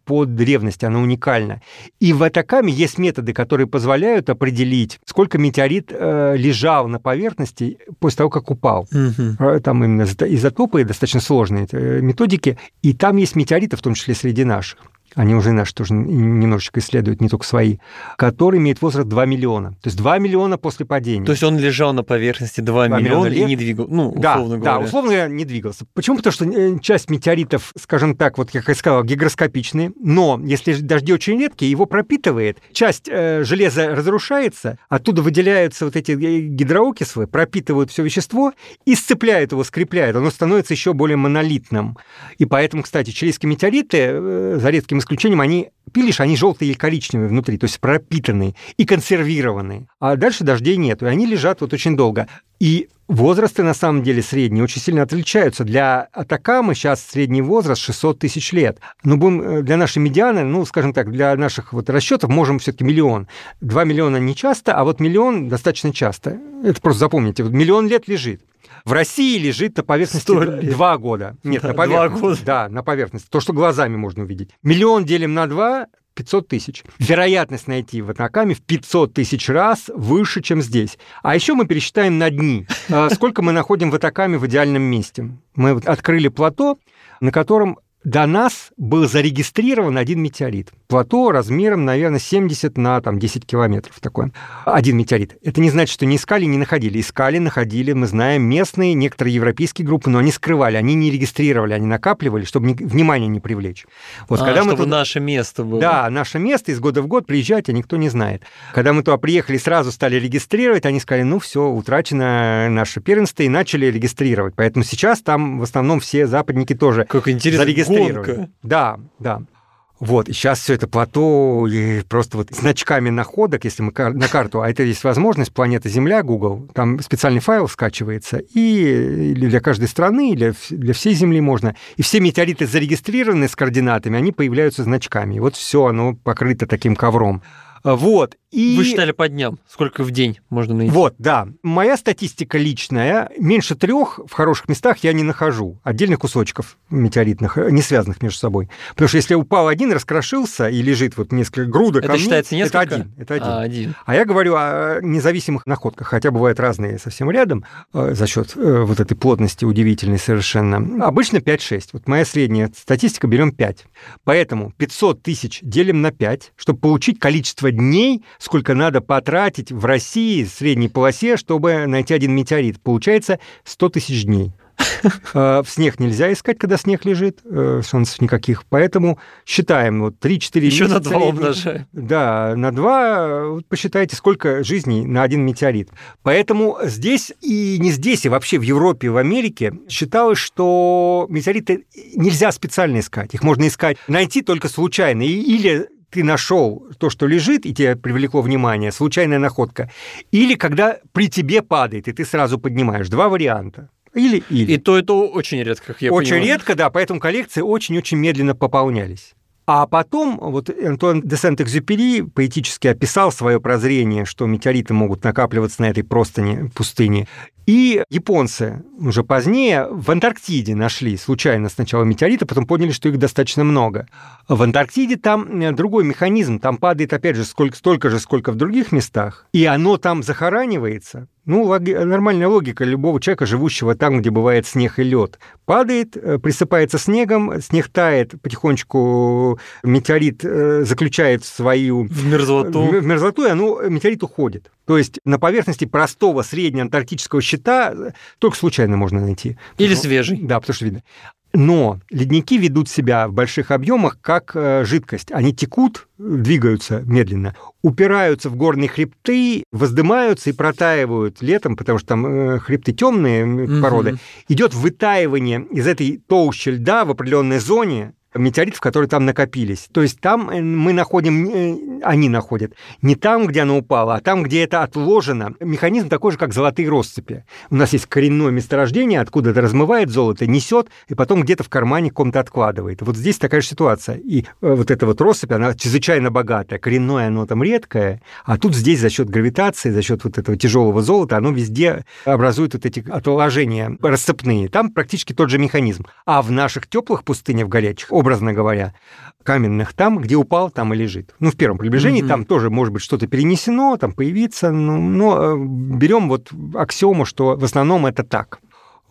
по древности, она уникальна. И в Атакаме есть методы, которые позволяют определить, сколько метеорит э, лежал на поверхности после того, как упал. Угу. Там именно изотопы, достаточно сложные э, методики. И там есть метеориты, в том числе среди наших они уже наши тоже немножечко исследуют, не только свои, который имеет возраст 2 миллиона. То есть 2 миллиона после падения. То есть он лежал на поверхности 2, 2 миллиона, миллиона и не двигался, ну, условно да, говоря. Да, условно говоря, не двигался. Почему? Потому что э, часть метеоритов, скажем так, вот как я сказал, гигроскопичные, но если дожди очень редкие, его пропитывает, часть э, железа разрушается, оттуда выделяются вот эти э, гидроокислы, пропитывают все вещество и сцепляют его, скрепляют, оно становится еще более монолитным. И поэтому, кстати, чилийские метеориты, э, за редким исключением, они, пилишь, они желтые или коричневые внутри, то есть пропитанные и консервированные. А дальше дождей нет, и они лежат вот очень долго. И возрасты, на самом деле, средние очень сильно отличаются. Для Атакамы сейчас средний возраст 600 тысяч лет. Но будем э, для нашей медианы, ну, скажем так, для наших вот расчетов можем все таки миллион. Два миллиона не часто, а вот миллион достаточно часто. Это просто запомните. Вот миллион лет лежит. В России лежит на поверхности два года. Нет, да, на поверхности. Года. Да, на поверхности. То, что глазами можно увидеть. Миллион делим на два, 500 тысяч. Вероятность найти в Атакаме в 500 тысяч раз выше, чем здесь. А еще мы пересчитаем на дни, а, сколько мы находим в Атакаме в идеальном месте. Мы открыли плато, на котором до нас был зарегистрирован один метеорит. Плато размером, наверное, 70 на там, 10 километров такой. Один метеорит. Это не значит, что не искали, не находили. Искали, находили, мы знаем, местные, некоторые европейские группы, но они скрывали, они не регистрировали, они накапливали, чтобы внимание не привлечь. Вот, а, когда чтобы мы туда... наше место было. Да, наше место из года в год приезжать, а никто не знает. Когда мы туда приехали, сразу стали регистрировать, они сказали, ну все, утрачено наше первенство, и начали регистрировать. Поэтому сейчас там в основном все западники тоже как интересно. Гонка. Да, да. Вот, и сейчас все это плато и просто вот значками находок, если мы на карту, а это есть возможность, планета Земля, Google, там специальный файл скачивается, и для каждой страны, или для всей Земли можно. И все метеориты зарегистрированы с координатами, они появляются значками. И вот все, оно покрыто таким ковром. Вот. И... Вы считали по дням, сколько в день можно найти? Вот, да. Моя статистика личная, меньше трех в хороших местах я не нахожу. Отдельных кусочков метеоритных, не связанных между собой. Потому что если упал один, раскрошился и лежит вот несколько грудок Это камней, считается несколько? Это один. Это один. А, один. а я говорю о независимых находках, хотя бывают разные совсем рядом, э, за счет э, вот этой плотности удивительной совершенно. Обычно 5-6. Вот моя средняя статистика, берем 5. Поэтому 500 тысяч делим на 5, чтобы получить количество дней, сколько надо потратить в России, в средней полосе, чтобы найти один метеорит. Получается 100 тысяч дней. (laughs) Э, в снег нельзя искать, когда снег лежит, э, шансов никаких. Поэтому считаем, вот 3-4 Еще на 2 умножаем. Да, на 2 вот посчитайте, сколько жизней на один метеорит. Поэтому здесь и не здесь, и вообще в Европе, в Америке считалось, что метеориты нельзя специально искать. Их можно искать, найти только случайно. Или ты нашел то, что лежит, и тебе привлекло внимание, случайная находка, или когда при тебе падает, и ты сразу поднимаешь. Два варианта. Или, или. И то, это очень редко, как я Очень понимаю. редко, да, поэтому коллекции очень-очень медленно пополнялись. А потом вот Антуан де Сент-Экзюпери поэтически описал свое прозрение, что метеориты могут накапливаться на этой простыне пустыне. И японцы уже позднее в Антарктиде нашли случайно сначала метеориты, потом поняли, что их достаточно много. В Антарктиде там э, другой механизм, там падает опять же сколько, столько же, сколько в других местах, и оно там захоранивается, ну, логи... нормальная логика любого человека, живущего там, где бывает снег и лед. Падает, э, присыпается снегом, снег тает, потихонечку метеорит э, заключает свою... В мерзлоту. В мерзлоту, и оно, метеорит уходит. То есть на поверхности простого среднеантарктического щита э, только случайно можно найти. Или свежий. Да, потому что видно. Но ледники ведут себя в больших объемах как э, жидкость. Они текут, двигаются медленно, упираются в горные хребты, воздымаются и протаивают летом, потому что там э, хребты темные породы. Угу. Идет вытаивание из этой толщи льда в определенной зоне, метеоритов, которые там накопились. То есть там э, мы находим, э, они находят не там, где оно упало, а там, где это отложено. Механизм такой же, как золотые россыпи. У нас есть коренное месторождение, откуда это размывает золото, несет, и потом где-то в кармане ком-то откладывает. Вот здесь такая же ситуация. И э, вот эта вот россыпь, она чрезвычайно богатая. Коренное оно там редкое, а тут здесь за счет гравитации, за счет вот этого тяжелого золота, оно везде образует вот эти отложения рассыпные. Там практически тот же механизм. А в наших теплых пустынях, горячих, образно говоря, каменных, там, где упал, там и лежит. Ну, в первом приближении mm-hmm. там тоже может быть что-то перенесено, там появиться, ну, но э, берем вот аксиому, что в основном это так.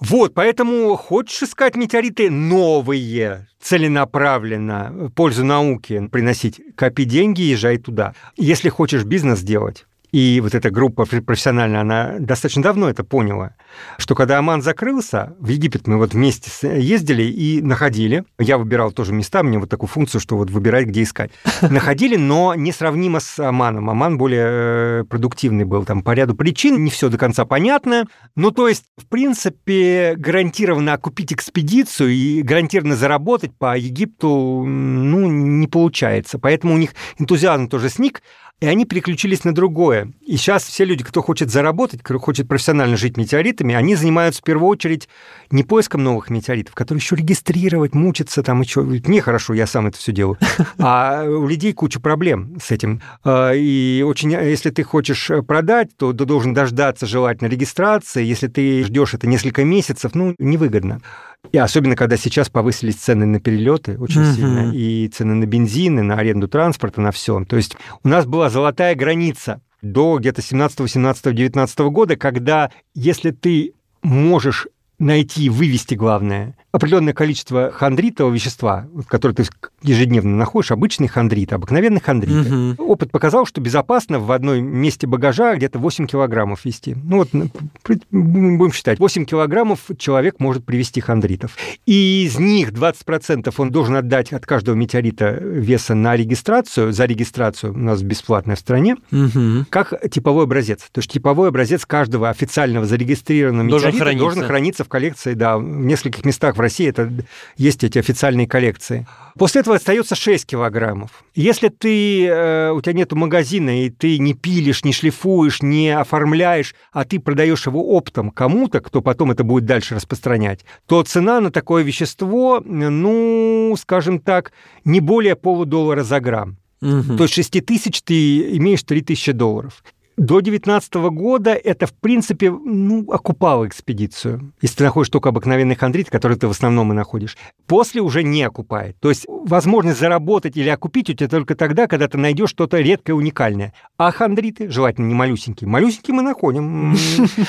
Вот, поэтому хочешь искать метеориты новые, целенаправленно, пользу науки приносить, копи деньги, езжай туда. Если хочешь бизнес делать, и вот эта группа профессиональная, она достаточно давно это поняла, что когда Оман закрылся, в Египет мы вот вместе ездили и находили, я выбирал тоже места, мне вот такую функцию, что вот выбирать, где искать. (laughs) Находили, но несравнимо с Оманом. Оман более э, продуктивный был там по ряду причин, не все до конца понятно. Ну, то есть, в принципе, гарантированно окупить экспедицию и гарантированно заработать по Египту, ну, не получается. Поэтому у них энтузиазм тоже сник, и они переключились на другое. И сейчас все люди, кто хочет заработать, кто хочет профессионально жить метеоритами, они занимаются в первую очередь не поиском новых метеоритов, которые еще регистрировать, мучиться там еще. Мне хорошо, я сам это все делаю. (laughs) А у людей куча проблем с этим. А, и очень, если ты хочешь продать, то ты должен дождаться желательно регистрации. Если ты ждешь это несколько месяцев, ну, невыгодно. И особенно, когда сейчас повысились цены на перелеты очень Мгм. сильно, и цены на бензин, и на аренду транспорта, на все. То есть у нас была золотая граница до где-то 17, 18, 19 года, когда если ты можешь найти, вывести, главное, определенное количество хондритового вещества, которое ты ежедневно находишь, обычный хондрит, обыкновенный хондрит. Мгм. Опыт показал, что безопасно в одной месте багажа где-то 8 килограммов вести. Ну вот, будем считать, 8 килограммов человек может привести хондритов. И из них 20% он должен отдать от каждого метеорита веса на регистрацию, за регистрацию у нас бесплатная в стране, Мгм. как типовой образец. То есть типовой образец каждого официального зарегистрированного Должен метеорита храниться. должен храниться в коллекции, да, в нескольких местах в России это есть эти официальные коллекции. После этого остается 6 килограммов. Если ты, э, у тебя нет магазина, и ты не пилишь, не шлифуешь, не оформляешь, а ты продаешь его оптом кому-то, кто потом это будет дальше распространять, то цена на такое вещество, ну, скажем так, не более полудоллара за грамм. Мгм. То есть 6 тысяч ты имеешь 3 тысячи долларов. До 2019 года это, в принципе, ну, окупало экспедицию. Если ты находишь только обыкновенный хондрит, который ты в основном и находишь. После уже не окупает. То есть возможность заработать или окупить у тебя только тогда, когда ты найдешь что-то редкое, уникальное. А хондриты, желательно не малюсенькие. Малюсенькие мы находим.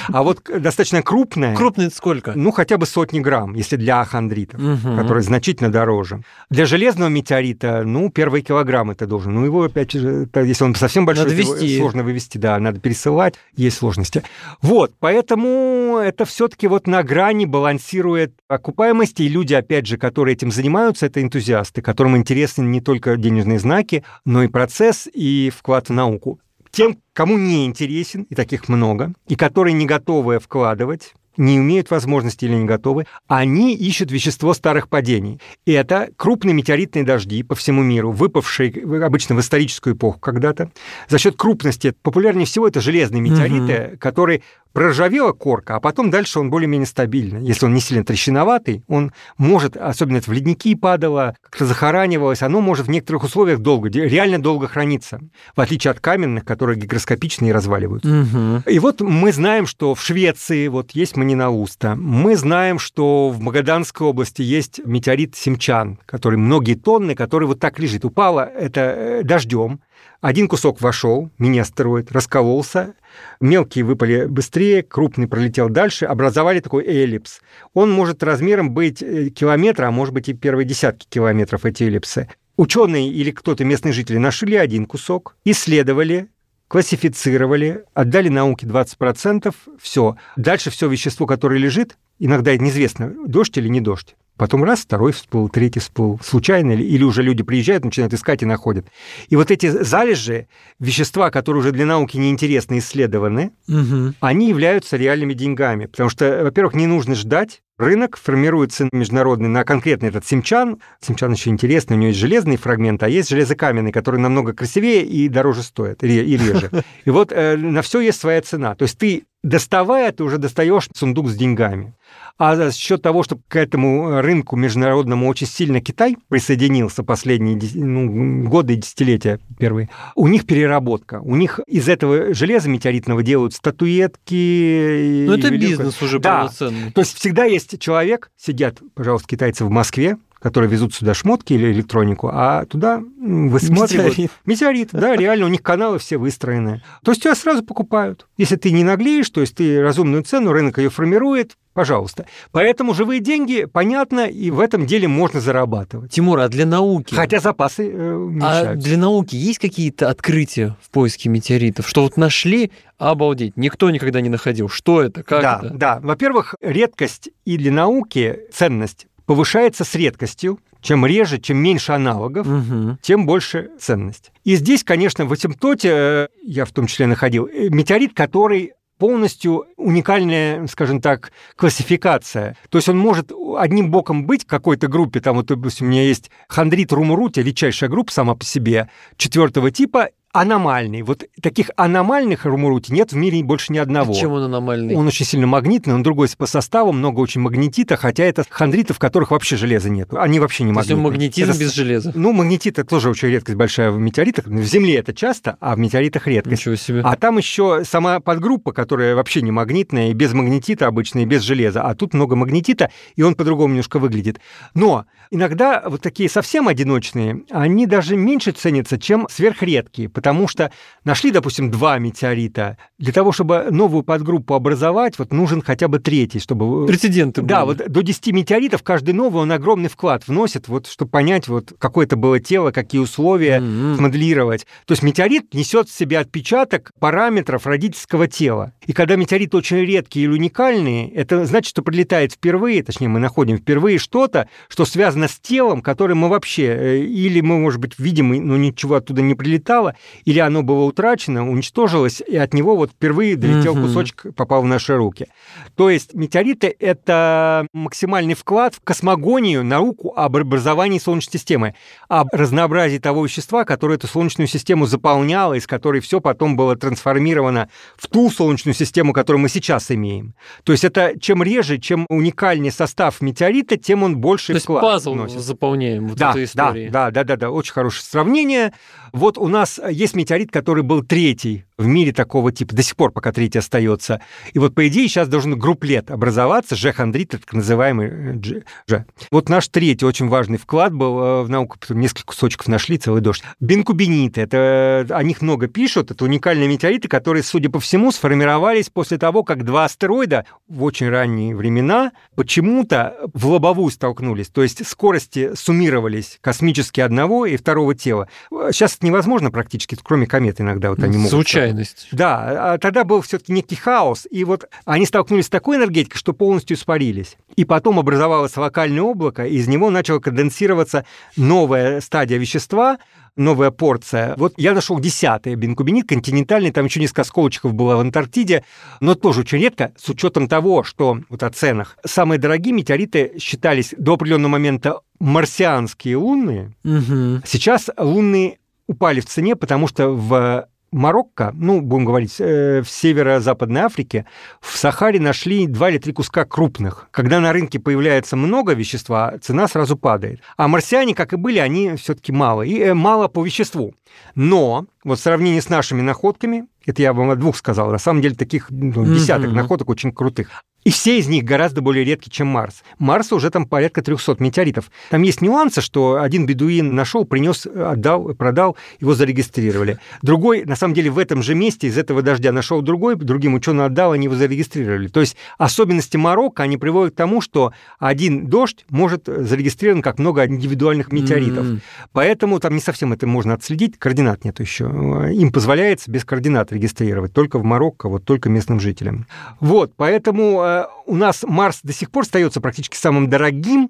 А вот достаточно крупное, Крупный это сколько? ну, хотя бы сотни грамм, если для хондритов Мгм. который значительно дороже. Для железного метеорита, ну, первые килограммы ты должен. Ну, его, опять же, это- если он совсем большой, сложно вывести, да, надо пересылать, есть сложности. Вот, поэтому это все таки вот на грани балансирует окупаемости, и люди, опять же, которые этим занимаются, это энтузиасты, которым интересны не только денежные знаки, но и процесс, и вклад в науку. Тем, кому не интересен, и таких много, и которые не готовы вкладывать, не имеют возможности или не готовы, они ищут вещество старых падений. И это крупные метеоритные дожди по всему миру, выпавшие в- обычно в историческую эпоху когда-то. За счет крупности популярнее всего это железные метеориты, которые проржавела корка, а потом дальше он более-менее стабильный. Если он не сильно трещиноватый, он может, особенно это в ледники падало, как-то захоранивалось, оно может в некоторых условиях долго, реально долго храниться, в отличие от каменных, которые гигроскопичные и разваливаются. Мгм. И вот мы знаем, что в Швеции вот есть Манинауста. Мы знаем, что в Магаданской области есть метеорит Симчан, который многие тонны, который вот так лежит. Упало это э, дождем, один кусок вошел, мини-астероид, раскололся, мелкие выпали быстрее, крупный пролетел дальше, образовали такой эллипс. Он может размером быть э, километр, а может быть и первые десятки километров эти эллипсы. Ученые или кто-то местные жители нашли один кусок, исследовали, классифицировали, отдали науке 20%, все. Дальше все вещество, которое лежит, иногда неизвестно, дождь или не дождь. Потом раз, второй всплыл, третий всплыл. Случайно или, или уже люди приезжают, начинают искать и находят. И вот эти залежи, вещества, которые уже для науки неинтересны, исследованы, Мгм. они являются реальными деньгами. Потому что, во-первых, не нужно ждать. Рынок формируется международный на конкретный этот симчан. Симчан еще интересный, у него есть железный фрагмент, а есть железокаменный, который намного красивее и дороже стоит, и реже. (laughs) И вот э, на все есть своя цена. То есть ты, доставая, ты уже достаешь сундук с деньгами. А за счет того, что к этому рынку международному очень сильно Китай присоединился последние ну, годы и десятилетия первые, у них переработка. У них из этого железа метеоритного делают статуэтки. Ну, это великое- бизнес уже Да. полноценный. То есть всегда есть человек, сидят, пожалуйста, китайцы в Москве, которые везут сюда шмотки или электронику, а туда высматривают... Метеорит. Метеорит, да, реально, у них каналы все выстроены. То есть тебя сразу покупают. Если ты не наглеешь, то есть ты разумную цену, рынок ее формирует, пожалуйста. Поэтому живые деньги, понятно, и в этом деле можно зарабатывать. Тимур, а для науки? Хотя запасы э, А для науки есть какие-то открытия в поиске метеоритов? Что вот нашли, обалдеть, никто никогда не находил. Что это? Как да, это? да. Во-первых, редкость и для науки ценность повышается с редкостью. Чем реже, чем меньше аналогов, Мгм. тем больше ценность. И здесь, конечно, в Асимптоте, э, я в том числе находил, э, метеорит, который полностью уникальная, скажем так, классификация. То есть он может одним боком быть в какой-то группе, там вот, допустим, у меня есть хондрит румурутия, редчайшая группа сама по себе, четвертого типа, аномальный. Вот таких аномальных румурути нет в мире больше ни одного. Чем он аномальный? Он очень сильно магнитный, он другой по составу, много очень магнетита, хотя это хондриты, в которых вообще железа нет. Они вообще не магнитные. То есть магнетизм это, без железа? Ну, магнетит – это тоже очень редкость большая в метеоритах. В Земле это часто, а в метеоритах редкость. Ничего себе. А там еще сама подгруппа, которая вообще не магнитная, и без магнетита обычно, и без железа. А тут много магнетита, и он по-другому немножко выглядит. Но иногда вот такие совсем одиночные, они даже меньше ценятся, чем сверхредкие, потому что нашли, допустим, два метеорита. Для того, чтобы новую подгруппу образовать, вот нужен хотя бы третий, чтобы... Прецеденты Да, были. вот до 10 метеоритов каждый новый, он огромный вклад вносит, вот, чтобы понять, вот, какое это было тело, какие условия, mm-hmm. моделировать. То есть метеорит несет в себе отпечаток параметров родительского тела. И когда метеориты очень редкие или уникальные, это значит, что прилетает впервые, точнее, мы находим впервые что-то, что связано с телом, которое мы вообще, э, или мы, может быть, видим, но ничего оттуда не прилетало, или оно было утрачено, уничтожилось, и от него вот впервые долетел угу. кусочек, попал в наши руки. То есть метеориты — это максимальный вклад в космогонию, науку об образовании Солнечной системы, об разнообразии того вещества, которое эту Солнечную систему заполняло, из которой все потом было трансформировано в ту Солнечную систему, которую мы сейчас имеем. То есть это чем реже, чем уникальнее состав метеорита, тем он больше То вклад есть пазл вносит. заполняем вот да, эту историю. Да, да, да, да, да, очень хорошее сравнение. Вот у нас есть метеорит, который был третий в мире такого типа, до сих пор пока третий остается. И вот, по идее, сейчас должен групплет образоваться, Ж-хондрит, так называемый G. G. Вот наш третий очень важный вклад был э, в науку, несколько кусочков нашли, целый дождь. Бенкубиниты, это, о них много пишут, это уникальные метеориты, которые, судя по всему, сформировались после того, как два астероида в очень ранние времена почему-то в лобовую столкнулись, то есть скорости суммировались космически одного и второго тела. Сейчас это невозможно практически, кроме комет иногда вот они могут. Случайность. Да, а тогда был все-таки некий хаос, и вот они столкнулись с такой энергетикой, что полностью испарились. И потом образовалось локальное облако, и из него начала конденсироваться новая стадия вещества, новая порция. Вот я нашел десятый бенкубинит континентальный, там еще несколько осколочков было в Антарктиде, но тоже очень редко, с учетом того, что вот о ценах. Самые дорогие метеориты считались до определенного момента марсианские лунные. Угу. Сейчас лунные упали в цене, потому что в Марокко, ну, будем говорить, э, в северо-западной Африке, в Сахаре нашли два или три куска крупных. Когда на рынке появляется много вещества, цена сразу падает. А марсиане, как и были, они все-таки мало. И э, мало по веществу. Но вот в сравнении с нашими находками, это я вам о двух сказал, на самом деле таких ну, десяток mm-hmm. находок очень крутых. И все из них гораздо более редкие, чем Марс. Марс уже там порядка 300 метеоритов. Там есть нюансы, что один бедуин нашел, принес, отдал, продал, его зарегистрировали. Другой, на самом деле, в этом же месте из этого дождя нашел другой, другим ученым отдал, они его зарегистрировали. То есть особенности Марокко, они приводят к тому, что один дождь может зарегистрирован как много индивидуальных метеоритов. Mm-hmm. Поэтому там не совсем это можно отследить, координат нет еще. Им позволяется без координат регистрировать, только в Марокко, вот только местным жителям. Вот, поэтому э, у нас Марс до сих пор остается практически самым дорогим,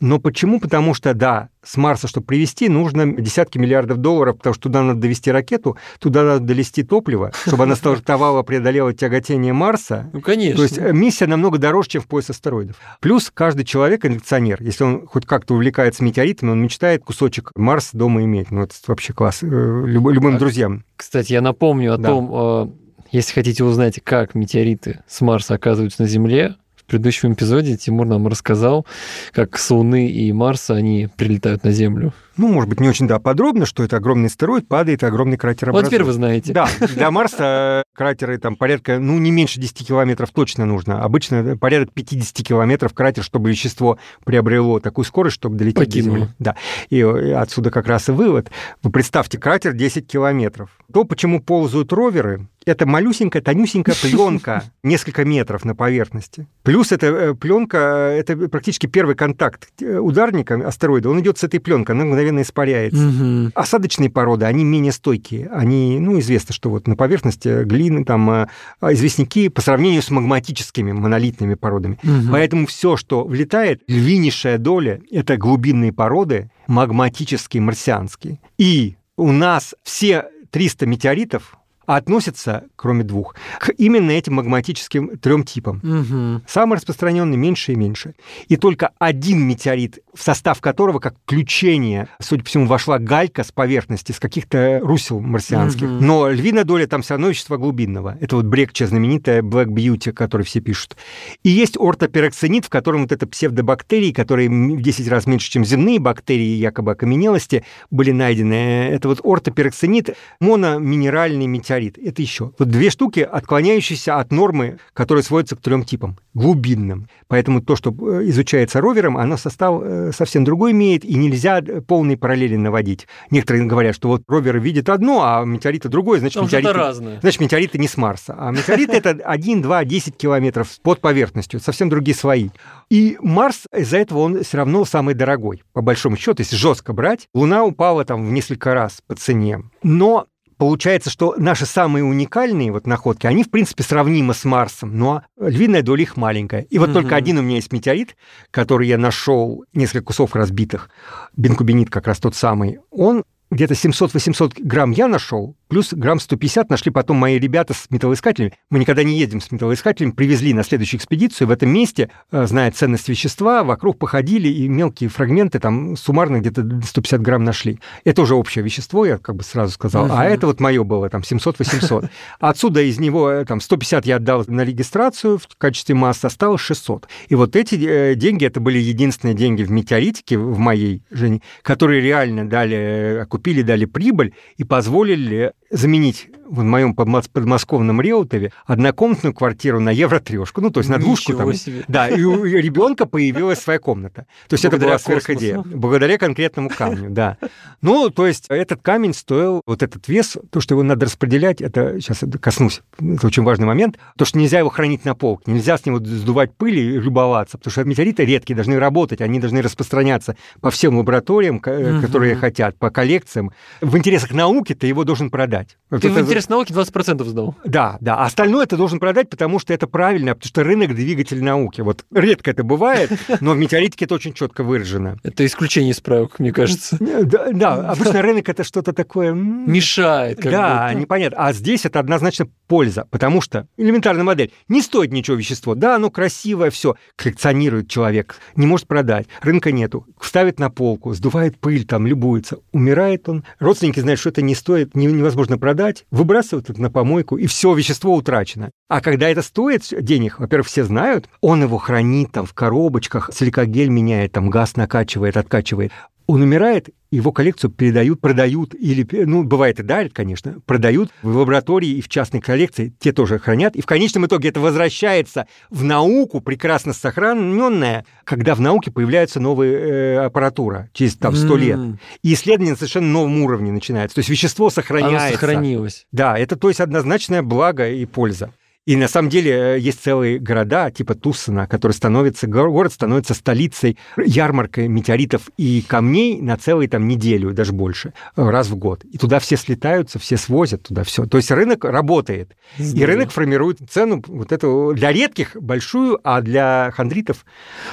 но почему? Потому что, да, с Марса, чтобы привезти, нужно десятки миллиардов долларов, потому что туда надо довести ракету, туда надо довести топливо, чтобы она стартовала, преодолела тяготение Марса. Ну, конечно. То есть э, миссия намного дороже, чем в пояс астероидов. Плюс каждый человек коллекционер. Если он хоть как-то увлекается метеоритами, он мечтает кусочек Марса дома иметь. Ну, это вообще класс. Э, люб, любым друзьям. Кстати, я напомню о да. том, э, если хотите узнать, как метеориты с Марса оказываются на Земле, в предыдущем эпизоде Тимур нам рассказал, как с Луны и Марса они прилетают на Землю. Ну, может быть, не очень, да, подробно, что это огромный астероид, падает, и огромный кратер Вот теперь вы знаете. Да, для Марса кратеры там порядка, ну, не меньше 10 километров точно нужно. Обычно порядок 50 километров кратер, чтобы вещество приобрело такую скорость, чтобы долететь Покинуло. до Земли. Да, и отсюда как раз и вывод. Вы представьте, кратер 10 километров. То, почему ползают роверы, это малюсенькая, тонюсенькая пленка, (laughs) несколько метров на поверхности. Плюс эта э, пленка, это практически первый контакт э, ударника астероида, он идет с этой пленкой, она мгновенно испаряется. Угу. Осадочные породы, они менее стойкие. Они, ну, известно, что вот на поверхности глины, там, э, известняки по сравнению с магматическими монолитными породами. Угу. Поэтому все, что влетает, львинейшая доля, это глубинные породы, магматические, марсианские. И у нас все 300 метеоритов относятся, кроме двух, к именно этим магматическим трем типам. Угу. Самый распространенный меньше и меньше. И только один метеорит, в состав которого, как включение, судя по всему, вошла галька с поверхности, с каких-то русел марсианских. Мгм. Но львиная доля там все равно вещества глубинного. Это вот брекча знаменитая Black Beauty, о которой все пишут. И есть ортопероксенит, в котором вот это псевдобактерии, которые в 10 раз меньше, чем земные бактерии, якобы окаменелости, были найдены. Это вот ортопероксенит, мономинеральный метеорит. Это еще. Вот две штуки, отклоняющиеся от нормы, которые сводятся к трем типам. Глубинным. Поэтому то, что э, изучается ровером, оно состав э, совсем другой имеет, и нельзя э, полные параллели наводить. Некоторые говорят, что вот ровер видит одно, а метеориты другое, значит, что-то метеориты... разное. Значит, метеориты не с Марса. А метеориты это 1, 2, 10 километров под поверхностью. Совсем другие слои. И Марс, из-за этого он все равно самый дорогой, по большому счету, если жестко брать. Луна упала там в несколько раз по цене. Но Получается, что наши самые уникальные вот находки, они, в принципе, сравнимы с Марсом, но львиная доля их маленькая. И вот Мгм. только один у меня есть метеорит, который я нашел, несколько кусов разбитых, бенкубинит как раз тот самый, он где-то 700-800 грамм я нашел, плюс грамм 150 нашли потом мои ребята с металлоискателями. Мы никогда не едем с металлоискателями, привезли на следующую экспедицию. В этом месте, э, зная ценность вещества, вокруг походили и мелкие фрагменты, там суммарно где-то 150 грамм нашли. Это уже общее вещество, я как бы сразу сказал. А это вот мое было, там 700-800. Отсюда из него э, там 150 я отдал на регистрацию в качестве массы, осталось 600. И вот эти э, деньги, это были единственные деньги в метеоритике, в моей Жене, которые реально дали, э, окупили, дали прибыль и позволили заменить в моем подмос- подмосковном Реутове однокомнатную квартиру на евро трешку, ну, то есть на двушку Ничего там. себе. Да, и у ребенка появилась своя комната. То есть это Благодаря была сверхидея. космосу. Благодаря конкретному камню, да. Ну, то есть этот камень стоил, вот этот вес, то, что его надо распределять, это сейчас коснусь, это очень важный момент, то, что нельзя его хранить на полке, нельзя с него сдувать пыль и любоваться, потому что метеориты редкие, должны работать, они должны распространяться по всем лабораториям, Мгм. которые хотят, по коллекциям. В интересах науки ты его должен продать. Вот Ты в это- интерес науки 20% сдал. да, да. А Остальное ты должен продать, потому что это правильно, потому что рынок двигатель науки. Вот редко это бывает, но в метеоритике это очень четко выражено. Это исключение из правил, мне кажется. Да, да, обычно рынок это что-то такое... Мешает. да, будто. непонятно. А здесь это однозначно польза, потому что элементарная модель. Не стоит ничего вещество. Да, оно красивое, все. Коллекционирует человек. Не может продать. Рынка нету. Ставит на полку, сдувает пыль, там, любуется. Умирает он. Родственники знают, что это не стоит, не- невозможно продать. Выбрасывают это на помойку, и все, вещество утрачено. А когда это стоит денег, во-первых, все знают, он его хранит там в коробочках, силикогель меняет, там газ накачивает, откачивает. Он умирает, его коллекцию передают, продают, или, ну, бывает и дарят, конечно, продают в лаборатории и в частной коллекции, те тоже хранят, и в конечном итоге это возвращается в науку, прекрасно сохраненная, когда в науке появляется новая э, аппаратура через там 100 лет, М, и исследование на совершенно новом уровне начинается, то есть вещество Оно сохраняется. сохранилось. Да, это то есть однозначное благо и польза. И на самом деле э, есть целые города, типа Туссона, который становится, го- город становится столицей ярмаркой метеоритов и камней на целую там неделю, даже больше, э, раз в год. И туда все слетаются, все свозят туда все. То есть рынок работает. И Здорово. рынок формирует цену вот эту для редких большую, а для хондритов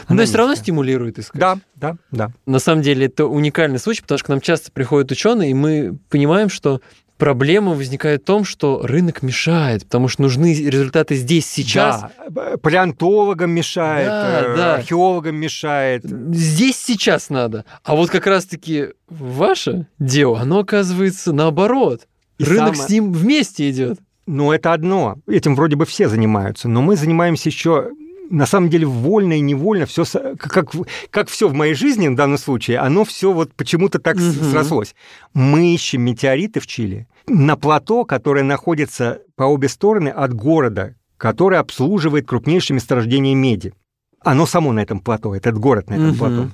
Но она все равно стимулирует искать. Да, да, да. На самом деле это уникальный случай, потому что к нам часто приходят ученые, и мы понимаем, что проблема возникает в том, что рынок мешает, потому что нужны результаты здесь, сейчас. Да, палеонтологам мешает, Да, э, да. археологам мешает. Здесь сейчас надо. А вот как раз-таки ваше дело, оно оказывается наоборот. И Рынок самое- с ним вместе идет. Ну, это одно. Этим вроде бы все занимаются, но мы занимаемся еще на самом деле вольно и невольно все как как все в моей жизни в данном случае оно все вот почему-то так Мгм. срослось мы ищем метеориты в Чили на плато которое находится по обе стороны от города который обслуживает крупнейшие месторождения меди оно само на этом плато этот город на этом Мгм. плато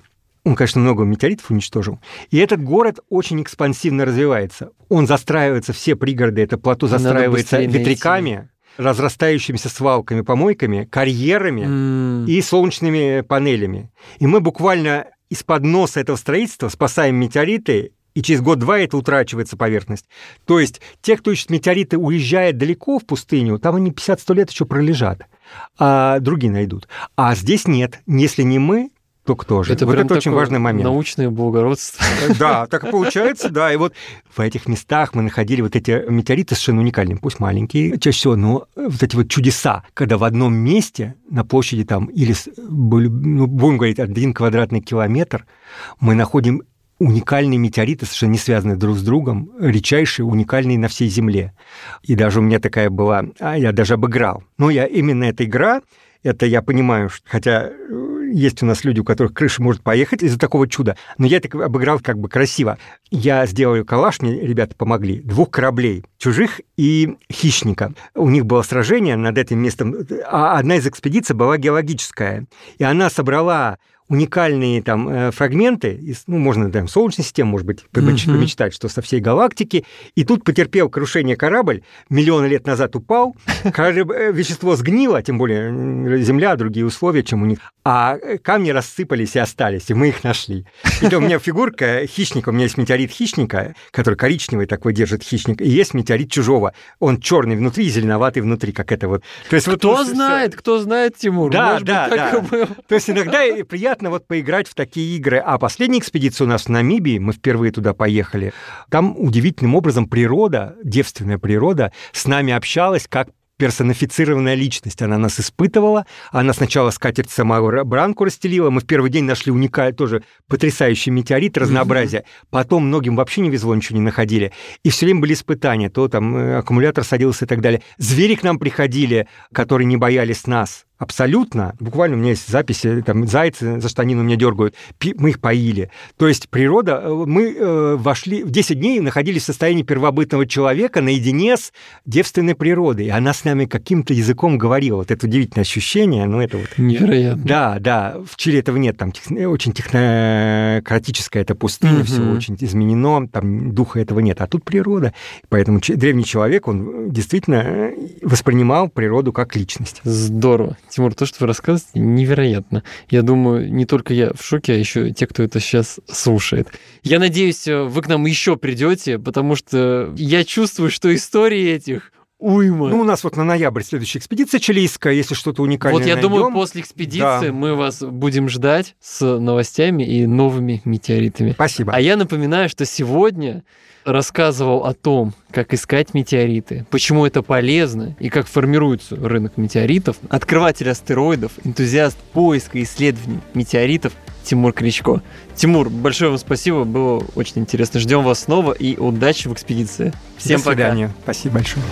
он, конечно, много метеоритов уничтожил. И этот город очень экспансивно развивается. Он застраивается, все пригороды, это плато застраивается быстрее найти. ветряками, разрастающимися свалками, помойками, карьерами М, и солнечными панелями. И мы буквально из-под носа этого строительства спасаем метеориты, и через год-два это утрачивается поверхность. То есть те, кто ищет метеориты, уезжает далеко в пустыню, там они 50-100 лет еще пролежат, а другие найдут. А здесь нет. Если не мы, кто кто же. Это вот это очень важный момент. Научное благородство. (laughs) Да, так и получается, да. И вот в этих местах мы находили вот эти метеориты совершенно уникальные, пусть маленькие чаще всего, но вот эти вот чудеса, когда в одном месте на площади там или, ну, будем говорить, один квадратный километр, мы находим уникальные метеориты, совершенно не связанные друг с другом, редчайшие, уникальные на всей Земле. И даже у меня такая была, а я даже обыграл. Но я именно эта игра, это я понимаю, что, хотя э, есть у нас люди, у которых крыша может поехать из-за такого чуда, но я так обыграл как бы красиво. Я сделал калаш, мне ребята помогли, двух кораблей, чужих и хищника. У них было сражение над этим местом, а одна из экспедиций была геологическая, и она собрала уникальные там э, фрагменты, из, ну, можно там Солнечной системы, может быть, помеч- помечтать, что со всей галактики, и тут потерпел крушение корабль, миллионы лет назад упал, (laughs) э, вещество сгнило, тем более Земля, другие условия, чем у них, а э, камни рассыпались и остались, и мы их нашли. И у меня фигурка хищника, у меня есть метеорит хищника, который коричневый такой держит хищник, и есть метеорит чужого, он черный внутри и зеленоватый внутри, как это вот. То есть вот Кто с- знает, кто знает, Тимур. Да, Может быть, да, да. то есть иногда и (laughs) приятно вот поиграть в такие игры. А последняя экспедиция у нас в Намибии, мы впервые туда поехали, там удивительным образом природа, девственная природа, с нами общалась как персонифицированная личность. Она нас испытывала, она сначала скатерть самого Бранку расстелила, мы в первый день нашли уникальный, тоже потрясающий метеорит, разнообразие. Потом многим вообще не везло, ничего не находили. И все время были испытания, то там э, аккумулятор садился и так далее. Звери к нам приходили, которые не боялись нас. Абсолютно. Буквально у меня есть записи, там зайцы за штанину меня дергают. Мы их поили. То есть природа... э, Мы э, вошли... В 10 дней находились в состоянии первобытного человека наедине с девственной природой. И она с нами каким-то языком говорила. Вот это удивительное ощущение. Ну, это вот... Невероятно. Да, да, в Чили этого нет, там тех- очень технократическая это пустыня, все очень изменено, там духа этого нет, а тут природа. Поэтому древний человек, он действительно э, воспринимал природу как личность. Здорово. Тимур, то, что вы рассказываете, невероятно. Я думаю, не только я в шоке, а еще те, кто это сейчас слушает. Я надеюсь, э, вы к нам еще придете, потому что я чувствую, что истории этих уйма. Ну, у нас вот на ноябрь следующая экспедиция чилийская, если что-то уникальное вот я найдем. думаю, после экспедиции Да. мы вас будем ждать с новостями и новыми метеоритами. Спасибо. А я напоминаю, что сегодня рассказывал о том, как искать метеориты, почему это полезно и как формируется рынок метеоритов. Открыватель астероидов, энтузиаст поиска и исследований метеоритов Тимур Кричко. Тимур, большое вам спасибо, было очень интересно. Ждем вас снова и удачи в экспедиции. Всем До пока. свидания. Спасибо большое.